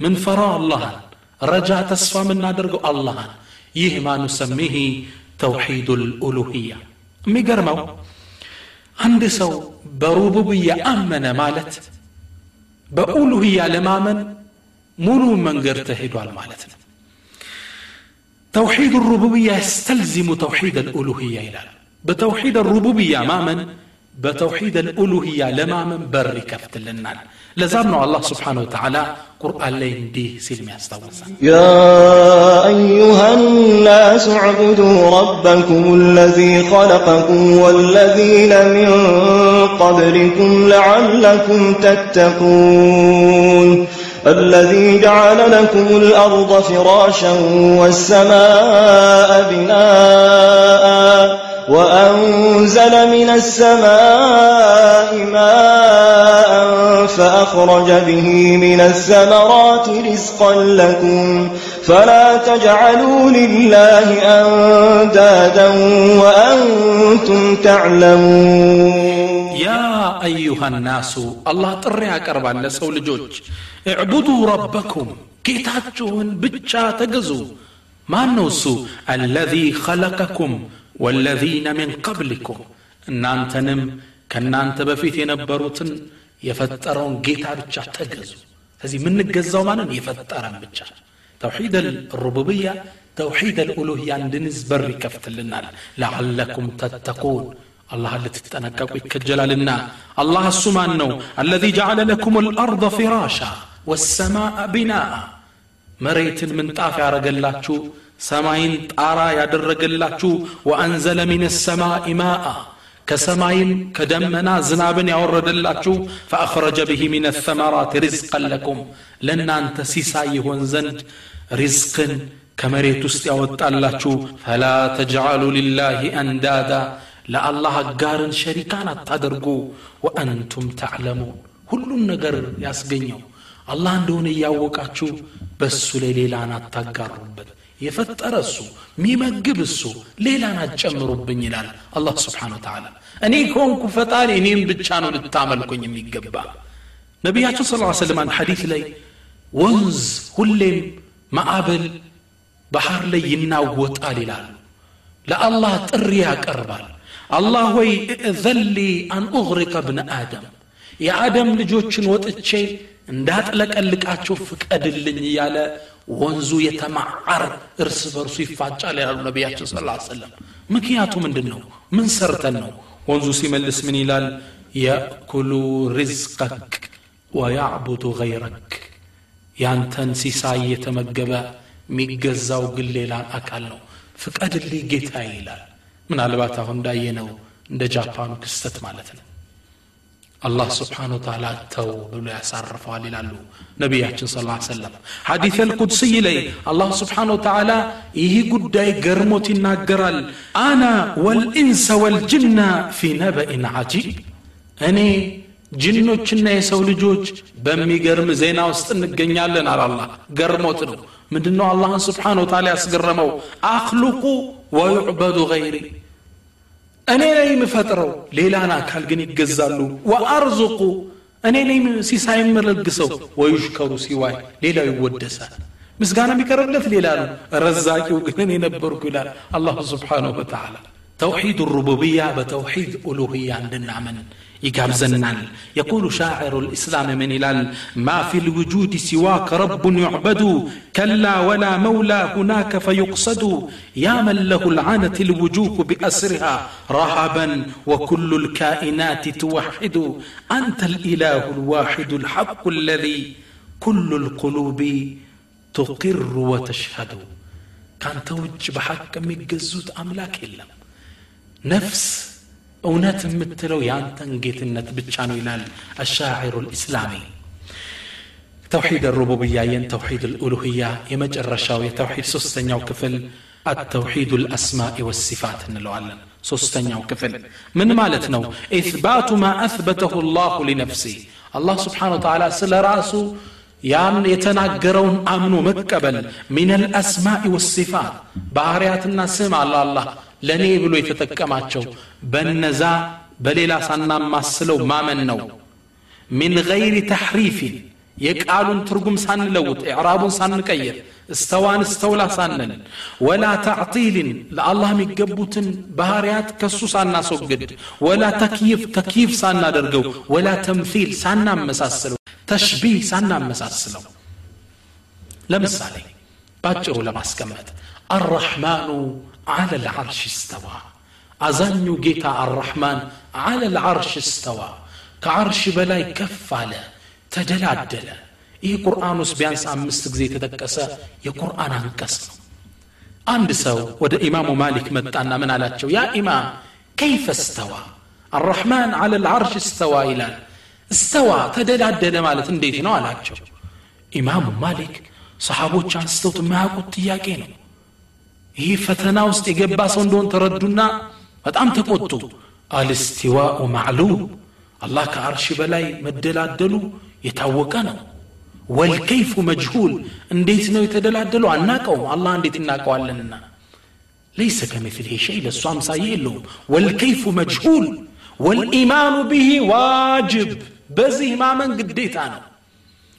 ምንፈራው አላህን ረጃ ተስፋ የምናደርገው አላህን ይህ ማኑ ሰሚሂ ተውሒዱ ልኡሉህያ የሚገርመው አንድ ሰው በሩቡብያ አመነ ማለት በኡሉህያ ለማመን ሙሉ መንገድ ተሄዷል ማለት ነው ተውሒድ ሩቡብያ የስተልዚሙ ተውሒድ ልኡሉህያ ይላል በተውሒድ ሩቡብያ ማመን بتوحيد الألوهية لما من بر كفت لنا لزامنا الله سبحانه وتعالى قرآن لين دي استوزا يا أيها الناس اعبدوا ربكم الذي خلقكم والذين من قبلكم لعلكم تتقون. الذي جعل لكم الأرض فراشا والسماء بناء. وأنزل من السماء ماء فأخرج به من الثمرات رزقا لكم فلا تجعلوا لله أندادا وأنتم تعلمون يا أيها الناس الله طري أقربا لسو لجوج اعبدوا ربكم ጌታችሁን ብቻ ተገዙ ማን ነው እሱ አለዚ ኸለቀኩም ወለዚነ ሚን ቀብሊኩም እናንተንም ከእናንተ በፊት የነበሩትን የፈጠረውን ጌታ ብቻ ተገዙ ስለዚህ የምንገዛው ማንን የፈጠረን ብቻ ተውሒድ ሩቡብያ ተውሒድ ልኡሉህያ እንድንዝ በር ይከፍትልናል ለዓለኩም ተተቁን አላህ ልትጠነቀቁ ይከጀላልና አላህ እሱ ማን ነው አለዚ ጀዓለ ለኩም ልአርض ፊራሻ ወሰማء ቢናአ መሬትን ምንጣፍ ያረገላችሁ ሰማይን ጣራ ያደረገላችሁ ወአንዘለ ሚን ሰማኢ ማአ ከሰማይም ከደመና ዝናብን ያወረደላችሁ ፈአኽረጀ ብሂ ሚን ተመራት ሪዝቀን ለኩም ለእናንተ ሲሳይ ይሆን ዘንድ ሪዝቅን ከመሬት ውስጥ ያወጣላችሁ። ፈላ ተጅዓሉ ሊላህ አንዳዳ ለአላህ አጋርን ሸሪካን አታደርጉ። ወአንቱም ተዕለሙን ሁሉን ነገር ያስገኘው። አላህ እንደሆነ እያወቃችሁ በእሱ ላይ ሌላን አታጋሩበት የፈጠረ እሱ የሚመግብ እሱ ሌላን አትጨምሩብኝ ይላል አላህ ስብሓን ወተዓላ እኔ ከሆንኩ ፈጣሪ እኔም ብቻ ነው ልታመልኩኝ የሚገባ ነቢያችን ስ ሰለም አንድ ሐዲት ላይ ወንዝ ሁሌም ማዕበል ባህር ላይ ይናወጣል ይላሉ ለአላህ ጥሪ ያቀርባል አላህ ወይ እዘሊ አን ኡግሪቀ ብነ አደም የአደም ልጆችን ወጥቼ እንዳጥለቀልቃቸው ፍቀድልኝ እያለ ወንዙ የተማዓር እርስ በርሱ ይፋጫል ያሉ ነቢያችን ስ ሰለም ምክንያቱ ምንድን ነው ምን ሰርተን ነው? ወንዙ ሲመልስ ምን ይላል? የእኩሉ ሪዝቀክ ወያዕቡዱ ገይረክ። ያንተን ሲሳይ የተመገበ የሚገዛው ግን ሌላን አካል ነው። ፍቀድልኝ ጌታ ይላል። ምናልባት አሁን እንዳየነው እንደ ጃፓኑ ክስተት ማለት ነው አላህ ስብሓን ወተላ ተው ብሎ ያሳርፈዋል ይላሉ ነቢያችን ስ ሰለም ሐዲት አልቁድስይ ላይ አላህ ስብሓን ወተላ ይህ ጉዳይ ገርሞት ይናገራል አና ወልኢንሰ ወልጅና ፊ ነበኢን ዓጂብ እኔ ጅኖችና የሰው ልጆች በሚገርም ዜና ውስጥ እንገኛለን አለ አላህ ገርሞት ነው ምንድነው አላህን ስብሓን ወተላ ያስገረመው አክሉቁ ወዩዕበዱ ገይሪ እኔ ላይ የምፈጥረው ሌላን አካል ግን ይገዛሉ ወአርዙቁ እኔ ላይ ሲሳይ የምለግሰው ወዩሽከሩ ሲዋይ ሌላው ይወደሳል ምስጋና የሚቀርብለት ሌላ ነው ረዛቂው ግን እኔ ነበርኩ ይላል አላሁ ስብሓንሁ ወተዓላ توحيد الربوبية بتوحيد ألوهية عندنا من يقول شاعر الإسلام من إلال ما في الوجود سواك رب يعبد كلا ولا مولى هناك فيقصد. يا من له العنت الوجوه بأسرها رهبا وكل الكائنات توحد. أنت الإله الواحد الحق الذي كل القلوب تقر وتشهد. كان توج بحق مجزوت أملاك إلا. ነፍስ እውነት የምትለው የአንተን ጌትነት ብቻ ነው ይላል አሻዒሩ ልእስላሚ ተውሒድ ሩቡብያ የን ተውሒድ ልኡሉህያ የመጨረሻው የተውሒድ ሶስተኛው ክፍል التوحيد الأسماء والصفات نلوالن سوستنياو كفل من مالتنا إثبات ما أثبته الله لنفسه الله سبحانه وتعالى سل راسه ያን የተናገረውን አምኖ መቀበል ሚነል አስማኢ ወሲፋት ባህርያትና ስም አላ አላህ ለእኔ ብሎ የተጠቀማቸው በነዛ በሌላ ሳናማስለው ማመን ነው ሚን ገይሪ ተሕሪፊን የቃሉን ትርጉም ሳንለውጥ ኢዕራቡን ሳንቀይር እስተዋን እስተውላ ሳንል ወላ ተዕጢልን ለአላህ የሚገቡትን ባህርያት ከሱ ሳናስወግድ ወላ ተክይፍ ተክይፍ ሳናደርገው ወላ ተምሲል ሳናመሳስለው ተሽቢህ ሳናመሳስለው ለምሳሌ ባጭሩ ለማስቀመጥ አራሕማኑ على العرش استوى أزانيو جيتا الرحمن على العرش استوى كعرش بلاي كف على تدلعدل ይህ ቁርአን ውስጥ ቢያንስ አምስት ጊዜ የተጠቀሰ የቁርአን አንቀጽ ነው አንድ ሰው ወደ ኢማሙ ማሊክ መጣና ምን አላቸው ያ ኢማም ከይፈ እስተዋ አራሕማን አለ ልዓርሽ እስተዋ ይላል እስተዋ ተደላደለ ማለት እንዴት ነው አላቸው ኢማሙ ማሊክ ሰሓቦች አንስተውት የማያውቁት ጥያቄ ነው ይህ ፈተና ውስጥ የገባ ሰው እንደሆን ተረዱና በጣም ተቆጡ አልስቲዋኡ ማዕሉም አላህ ከአርሽ በላይ መደላደሉ የታወቀ ነው ወልከይፉ መጅሁል እንዴት ነው የተደላደሉ አናቀውም አላህ እንዴት እናቀዋለንና ለይሰ ከምትልህ ሸይ ለእሱ አምሳዬ የለውም ወልከይፉ መጅሁል ወልኢማኑ ብሂ ዋጅብ በዚህ ማመን ግዴታ ነው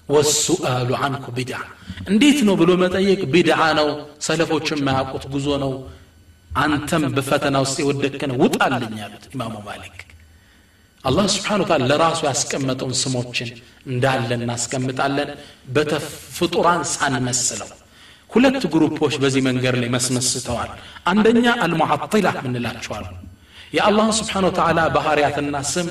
ወሱአሉ አንኩ ቢድዓ እንዴት ነው ብሎ መጠየቅ ቢድዓ ነው ሰለፎች የማያውቁት ጉዞ ነው አንተም በፈተና ውስጥ የወደቅን ውጣልኝ ያሉት ኢማሙ ማሊክ አላህ ስብሓን ታላ ለራሱ ያስቀመጠውን ስሞችን እንዳለ እናስቀምጣለን በተፍጡራን ሳንመስለው ሁለት ግሩፖች በዚህ መንገድ ላይ መስመስተዋል አንደኛ አልሙዓጢላ ምንላቸዋል የአላህን ስብሓን ወተዓላ ባህርያትና ስም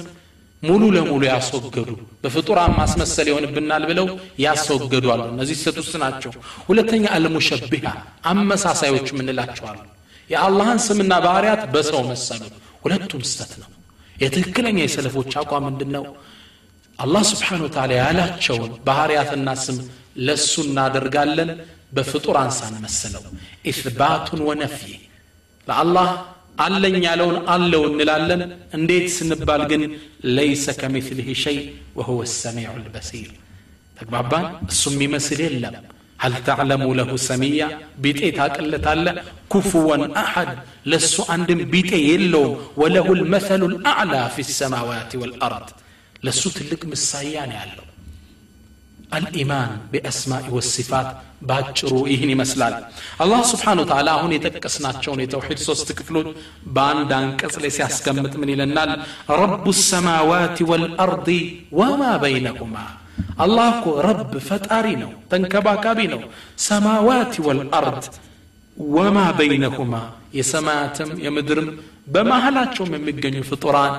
ሙሉ ለሙሉ ያስወገዱ በፍጡራን ማስመሰል ይሆንብናል ብለው ያስወገዱ አሉ። እነዚህ ውስጥ ናቸው። ሁለተኛ አልሙሸቢሃ አመሳሳዮች ምንላቸዋሉ የአላህን ስምና ባህርያት በሰው መሰሉ። ሁለቱም ስተት ነው። የትክክለኛ የሰለፎች አቋም ምንድን ነው አላህ ስብሓን ወተዓላ ያላቸውን ባህርያትና ስም ለእሱ እናደርጋለን። በፍጡራን ሳንመስለው ኢትባቱን ወነፍይ ለአላህ አለኝ ያለውን አለው እንላለን እንዴት ስንባል ግን ለይሰ ከሚትልህ ሸይ ወሁወ ሰሚዑ ልበሲር ተግባባን እሱ የሚመስል የለም هل تعلم له سميا بيتي تاقلت الله كفوا أحد لسو عندم بيتي يلوم وله المثل الأعلى في السماوات والأرض لسو تلك مسايان يالله الإيمان بأسماء والصفات باجرو إهني مسلال الله سبحانه وتعالى هون يتكسنا تشون يتوحيد سوست كفلون باندان كسلي سياسكمت من النال رب السماوات والأرض وما بينهما الله كو رب فتاري نو تنكباكابي نو سماوات والأرض وما بينهما يسماتم يمدرم بما هلاتشوم يمجنوا فطران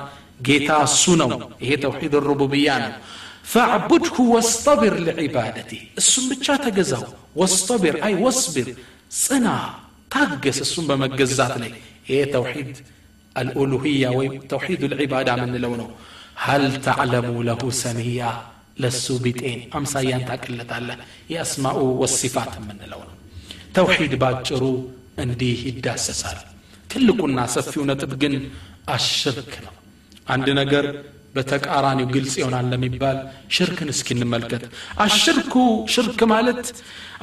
جيتا سنو هي توحيد الربوبية نو فاعبده واصطبر لعبادته السم بتشا تجزاو واصطبر اي واصبر صنا تاجس السم بمجزات لي هي توحيد الالوهيه وتوحيد العباده من لونه هل تعلم له سميا لسو بيتين امسايان تاكلت الله የአስማኡ ወሲፋት የምንለው ነው ተውሒድ ባጭሩ እንዲህ ይዳሰሳል ትልቁና ሰፊው ነጥብ ግን አሽርክ ነው አንድ ነገር በተቃራኒው ግልጽ ይሆናል ለሚባል ሽርክን እስኪ እንመልከት አሽርኩ ሽርክ ማለት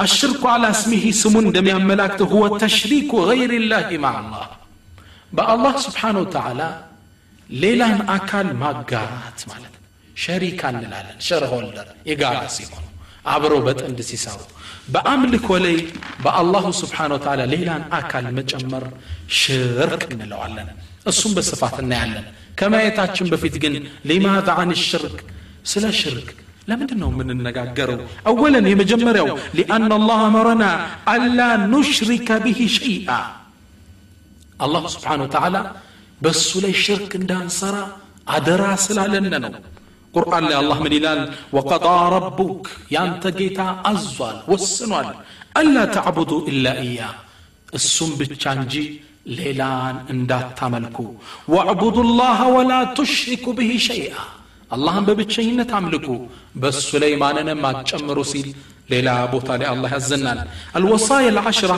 አሽርኩ አላ ስሚሂ ስሙን እንደሚያመላክት ሁወ ተሽሪኩ ገይር ላህ ማዓላህ በአላህ ስብሓን ወተዓላ ሌላን አካል ማጋራት ማለት ነው ሸሪካ እንላለን ሸርሆልደር የጋራ ሲሆኑ አብረው በጥንድ ሲሰሩ በአምልኮ ላይ በአላሁ ስብሓን ወተዓላ ሌላን አካል መጨመር ሽርክ እንለዋለን እሱም በስፋት እናያለን ከማየታችን በፊት ግን ሊማዛ አን ሽርክ ስለ ሽርክ ለምንድን ነው የምንነጋገረው አወለን የመጀመሪያው ሊአን አላህ አመረና አላ ኑሽሪከ ብህ ሸይአ አላህ ስብሓን ወተዓላ በእሱ ላይ ሽርክ እንዳንሰራ አደራ ስላለን ነው ቁርአን ላይ አላህ ምን ይላል ወቀጣ ረቡክ ያንተ ጌታ አዟል ወስኗል አላ ተዕቡዱ ኢላ እያ እሱም ብቻ እንጂ ሌላን እንዳታመልኩ ወዕቡዱ ላህ ወላ ቱሽሪኩ ብህ ሸይአ አላህን በብቸኝነት አምልኩ በእሱ ላይ ማንንም አትጨምሩ ሲል ሌላ ቦታ ላይ አላህ ያዘናል አልወሳያ ልዓሽራ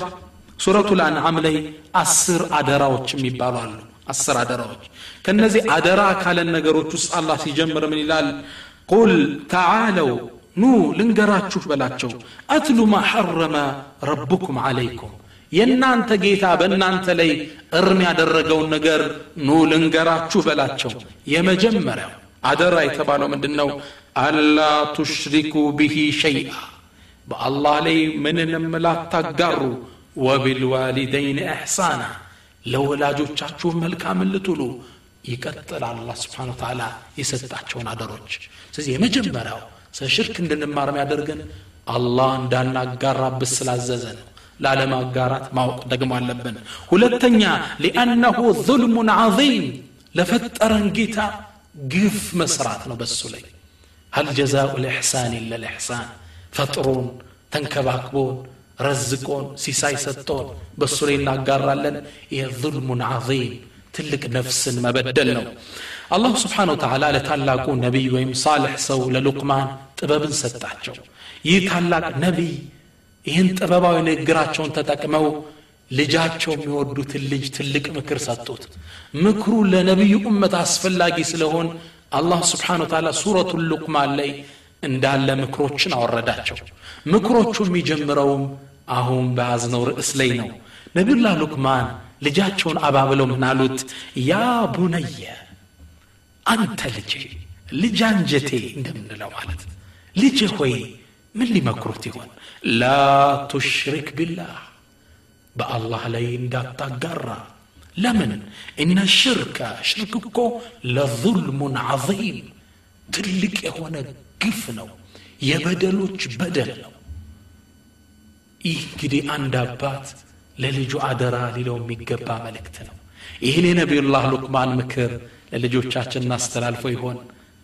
ሱረቱ ልአንዓም ላይ አስር አደራዎች የሚባሉ አሉ አስር አደራዎች ከነዚህ አደራ ካለን ነገሮች ውስጥ አላህ ሲጀምር ምን ይላል ቁል ተዓለው ኑ ልንገራችሁ በላቸው አትሉ ማ ሐረመ ረቡኩም ዓለይኩም የእናንተ ጌታ በእናንተ ላይ እርም ያደረገውን ነገር ኑ ልንገራችሁ በላቸው። የመጀመሪያው አደራ የተባለው ምንድን ነው አላ ቱሽሪኩ ብሂ ሸይአ በአላህ ላይ ምንንም ላታጋሩ ወቢልዋሊደይን ኢሕሳና ለወላጆቻችሁ መልካም ልትሉ ይቀጥል አላ ስብሓን ተዓላ የሰጣቸውን አደሮች። ስለዚህ የመጀመሪያው ስለ ሽርክ እንድንማር የሚያደርገን አላህ እንዳናጋራብስ ስላዘዘ ነው ላለማጋራት ማወቅ ደግሞ አለብን ሁለተኛ ሊአነሁ ዙልሙን ዓظም ለፈጠረን ጌታ ግፍ መስራት ነው በሱ ላይ هل جزاء الإحسان إلا الإحسان ፈጥሮን ተንከባክቦን ረዝቆን ሲሳይ ሰጥቶን በሱ ላይ እናጋራለን ይህ ظልሙን ዓظም ትልቅ ነፍስን መበደል ነው አላሁ ስብሓን ወተላ ለታላቁ ነቢይ ወይም ሳልሕ ሰው ለሉቅማን ጥበብን ሰጣቸው ይህ ታላቅ ነቢይ ይህን ጥበባዊ ንግግራቸውን ተጠቅመው ልጃቸው የሚወዱትን ልጅ ትልቅ ምክር ሰጡት። ምክሩ ለነቢዩ እመት አስፈላጊ ስለሆን አላህ ስብሓን ወተዓላ ሱረቱ ሉቅማን ላይ እንዳለ ምክሮችን አወረዳቸው። ምክሮቹ የሚጀምረውም አሁን በያዝነው ርዕስ ላይ ነው። ነቢዩላህ ሉቅማን ልጃቸውን አባብለው ምን አሉት? ያ ቡነየ አንተ ልጄ ልጅ አንጀቴ እንደምንለው ማለት ልጅ ሆይ من اللي مكروت لا تشرك بالله. بأ الله لا يندات لمن؟ إن الشرك شرككم لظلم عظيم. تلك هنا قفنا يبدلوك بدل. إيه كدي عند بات للجو عدرا للو ميقبا ملكتنا إيه لي نبي الله لقمان مكر للجو تشاچ الناس تلالفو يهون.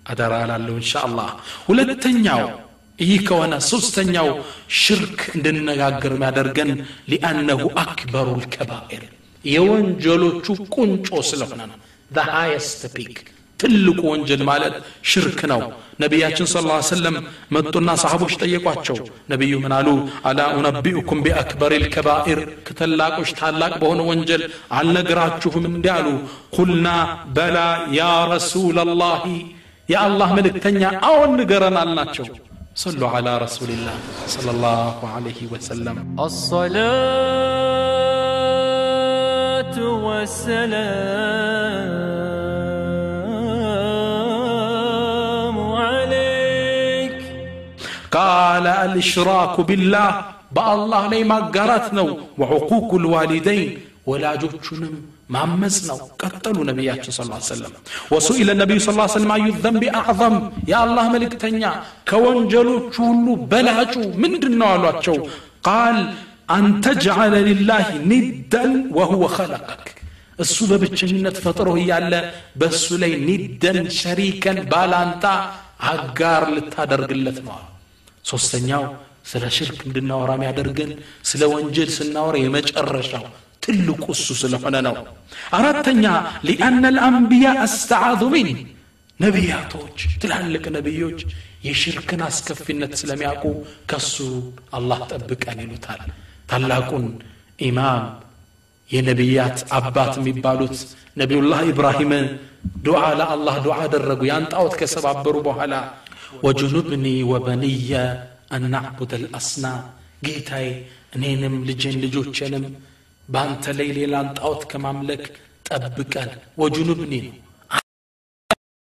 عدرا لالو إن شاء الله. ولد تنياو ይህ ከሆነ ሶስተኛው ሽርክ እንድንነጋገር የሚያደርገን ሊአነሁ አክበሩ ልከባኤር የወንጀሎቹ ቁንጮ ስለሆነ ነው። The highest ትልቁ ወንጀል ማለት ሽርክ ነው። ነቢያችን ስለ ላ ሰለም መጡና ሰሃቦች ጠየቋቸው። ነቢዩ ምን አሉ? አላ ኡነቢኡኩም ቢአክበር ልከባኢር ከታላቆች ታላቅ በሆነ ወንጀል አልነግራችሁም እንዲ አሉ። ቁልና በላ ያ ረሱላ ላህ የአላህ መልእክተኛ አዎን ንገረን አልናቸው صلوا على رسول الله صلى الله عليه وسلم. الصلاة والسلام عليك. قال الإشراك بالله بالله لي ما قرتنا وعقوق الوالدين ولا جوتشنم ማመፅ ነው ቀጠሉ ነቢያችን ስ ሰለም ወሱኢለ ነቢዩ ስ ሰለም አዩ ዘንቢ አዕظም የአላህ መልእክተኛ ከወንጀሎቹ ሁሉ በላጩ ምንድን ነው አሏቸው ቃል አንተ ጀዓለ ሊላህ ኒደን ወሁወ ኸለቀክ እሱ በብቸኝነት ፈጥሮ እያለ በእሱ ላይ ኒደን ሸሪከን ባላንጣ አጋር ልታደርግለት ነው ሶስተኛው ስለ ሽርክ እንድናወራ ሚያደርገን ስለ ወንጀል ስናወራ የመጨረሻው ትልቁ እሱ ስለሆነ ነው አራተኛ ሊአነ ልአንቢያ አስተዓዙ ሚን ነቢያቶች ትላልቅ ነቢዮች የሽርክን አስከፊነት ስለሚያውቁ ከሱ አላህ ጠብቀን ይሉታል ታላቁን ኢማም የነቢያት አባት የሚባሉት ነቢዩላህ ኢብራሂም ዱዓ ለአላህ ዱዓ አደረጉ ያን ጣዖት ከሰባበሩ በኋላ ወጅኑብኒ ወበንየ አናዕቡድ አልአስናም ጌታዬ እኔንም ልጄን ልጆቼንም በአንተ ላይ ሌላን ጣዖት ከማምለክ ጠብቀን ወጁኑብኒ ነው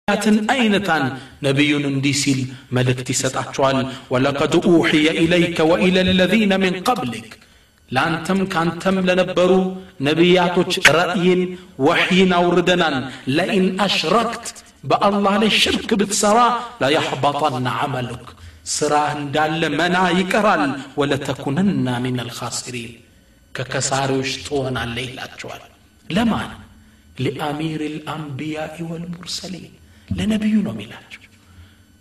ትን አይነታን ነቢዩን እንዲህ ሲል መልእክት ይሰጣቸዋል ወለቀድ ኡሕየ ኢለይከ ወኢለ ለዚነ ምን ቀብሊክ ለአንተም ካንተም ለነበሩ ነቢያቶች ረእይን ወሕይን አውርደናል ለኢን አሽረክት በአላህ ላይ ሽርክ ብትሰራ ለየሕበጠና ዓመሉክ ስራህ እንዳለ መና ይቀራል ወለተኩነና ምን አልኻሲሪን ከከሳሪዎች ትሆናለህ ይላቸዋል። ለማን? ሊአሚር ልአንቢያኢ ወልሙርሰሊን። ለነቢዩ ነው የሚላቸው።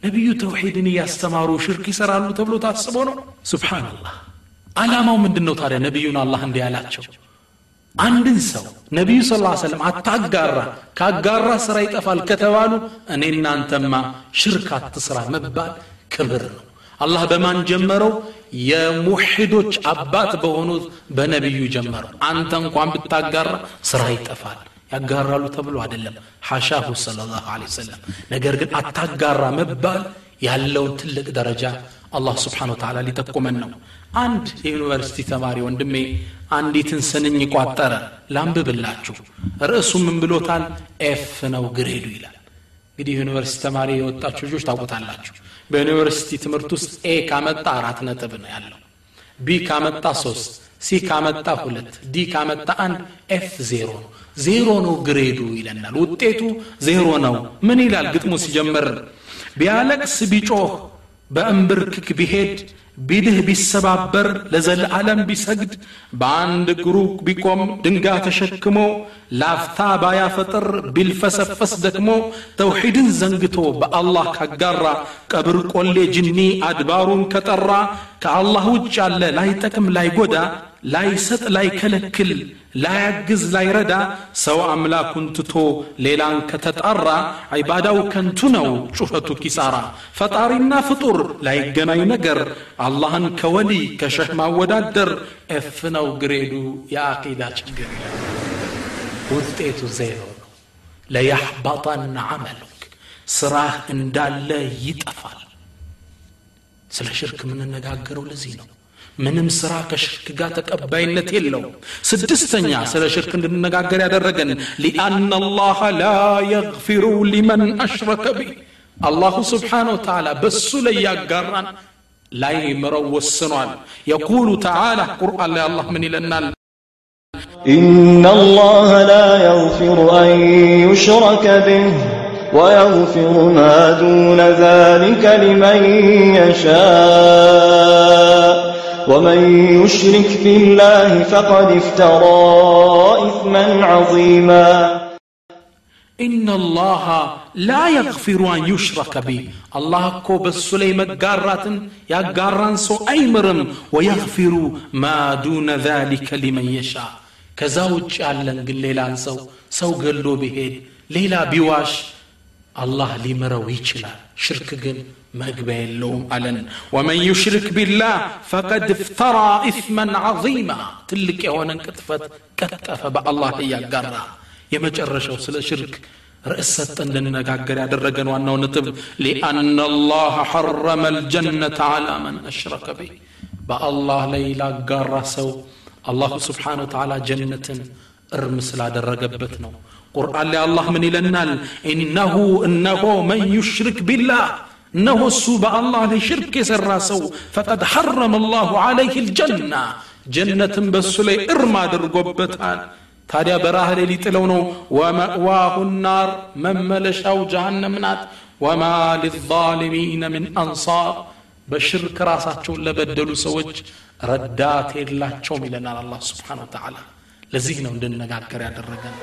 ነቢዩ ተውሒድን እያስተማሩ ሽርክ ይሰራሉ ተብሎ ታስቦ ነው? ስብሓንላህ አላማው ምንድን ነው ታዲያ ነቢዩን አላህ እንዲህ ያላቸው? አንድን ሰው ነቢዩ ስ ሰለም አታጋራ ካጋራ ስራ ይጠፋል ከተባሉ እኔ እናንተማ ሽርክ አትስራ መባል ክብር ነው አላህ በማን ጀመረው? የሙሒዶች አባት በሆኑት በነቢዩ ጀመረው። አንተ እንኳን ብታጋራ ስራ ይጠፋል። ያጋራሉ ተብሎ አይደለም። ሐሻሁ ስለ ላሁ ሰለም ነገር ግን አታጋራ መባል ያለውን ትልቅ ደረጃ አላህ ስብሓን ወተላ ሊጠቁመን ነው። አንድ የዩኒቨርሲቲ ተማሪ ወንድሜ አንዲትን ስንኝ ቋጠረ። ላንብብላችሁ። ርዕሱ ምን ብሎታል? ኤፍ ነው ግሬዱ ይላል። እንግዲህ ዩኒቨርሲቲ ተማሪ የወጣችሁ ልጆች ታውቁታላችሁ በዩኒቨርሲቲ ትምህርት ውስጥ ኤ ካመጣ አራት ነጥብ ነው ያለው። ቢ ካመጣ ሶስት ሲ ካመጣ ሁለት ዲ ካመጣ አንድ ኤፍ ዜሮ ነው። ዜሮ ነው ግሬዱ ይለናል። ውጤቱ ዜሮ ነው። ምን ይላል ግጥሙ ሲጀምር? ቢያለቅስ ቢጮህ በእንብርክክ ቢሄድ ቢድህ ቢሰባበር ለዘለዓለም ቢሰግድ በአንድ እግሩ ቢቆም ድንጋ ተሸክሞ ላፍታ ባያፈጥር ቢልፈሰፈስ ደግሞ ተውሒድን ዘንግቶ በአላህ ካጋራ ቀብር ቆሌ ጅኒ አድባሩን ከጠራ ከአላህ ውጭ ያለ ላይጠቅም ላይጎዳ ላይሰጥ ላይከለክል ላያግዝ ላይረዳ ሰው አምላኩን ትቶ ሌላን ከተጣራ ዒባዳው ከንቱ ነው ጩኸቱ ኪሳራ ፈጣሪና ፍጡር ላይገናኝ ነገር አላህን ከወሊ ከሸህ ማወዳደር ኤፍ ነው ግሬዱ የአቂዳ ችግር ውጤቱ ዜሮ ነው ለያሕባጣን አመሉክ ስራህ እንዳለ ይጠፋል ስለ ሽርክ የምንነጋገረው ለዚህ ነው ምንም ስራ ከሽርክ ጋር ተቀባይነት የለውም ስድስተኛ ስለ ሽርክ እንድንነጋገር ያደረገን ሊአና አላህ ላ የግፊሩ ሊመን አሽረከ ቢ አላሁ ስብሓን ወተዓላ በሱ ላይ ያጋራን ላይ ምረው ወስኗል የቁሉ ተዓላ ቁርአን ላይ አላህ ምን ይለናል إن الله لا يغفر أن يشرك به ويغفر ما دون ذلك لمن يشاء ومن يشرك بالله فقد افترى إثما عظيما. إن الله لا يغفر أن يشرك به. الله كو بسلي مقارات يقارن سو أيمرم ويغفر ما دون ذلك لمن يشاء. كزاوج يعلن قل ليلان سو سو قلو بهيد. ليلا بيواش الله لمرو يشلال شرك قل. ما قبل لهم ألن. ومن يشرك بالله فقد افترى إثما عظيما. تلك يوانا كتفت كتف بأ الله هي قرى يما جرشوا سلا شرك. رأس التندن قاقر عد الرقن وأنه نطب. لأن الله حرم الجنة على من أشرك به. بأ الله ليلا قرى سو. الله سبحانه وتعالى جنة ارمس لعد الرقبتنا قرآن لأ الله من إلى إلنال إنه إنه من يشرك بالله. እነሆ እሱ በአላህ ላይ ሽርክ የሰራ ሰው ፈቀድ ሐረመ አላሁ ዓለይህ ልጀና ጀነትን በእሱ ላይ እርም አድርጎበታል ታዲያ በረሃ ላይ ሊጥለው ነው ወመእዋሁ ናር መመለሻው ጀሃነም ናት ወማ ሊዛሊሚነ ምን አንሳር በሽርክ ራሳቸውን ለበደሉ ሰዎች ረዳት የላቸውም ይለናል አላህ ስብሓን ወተዓላ ለዚህ ነው እንድንነጋገር ያደረገን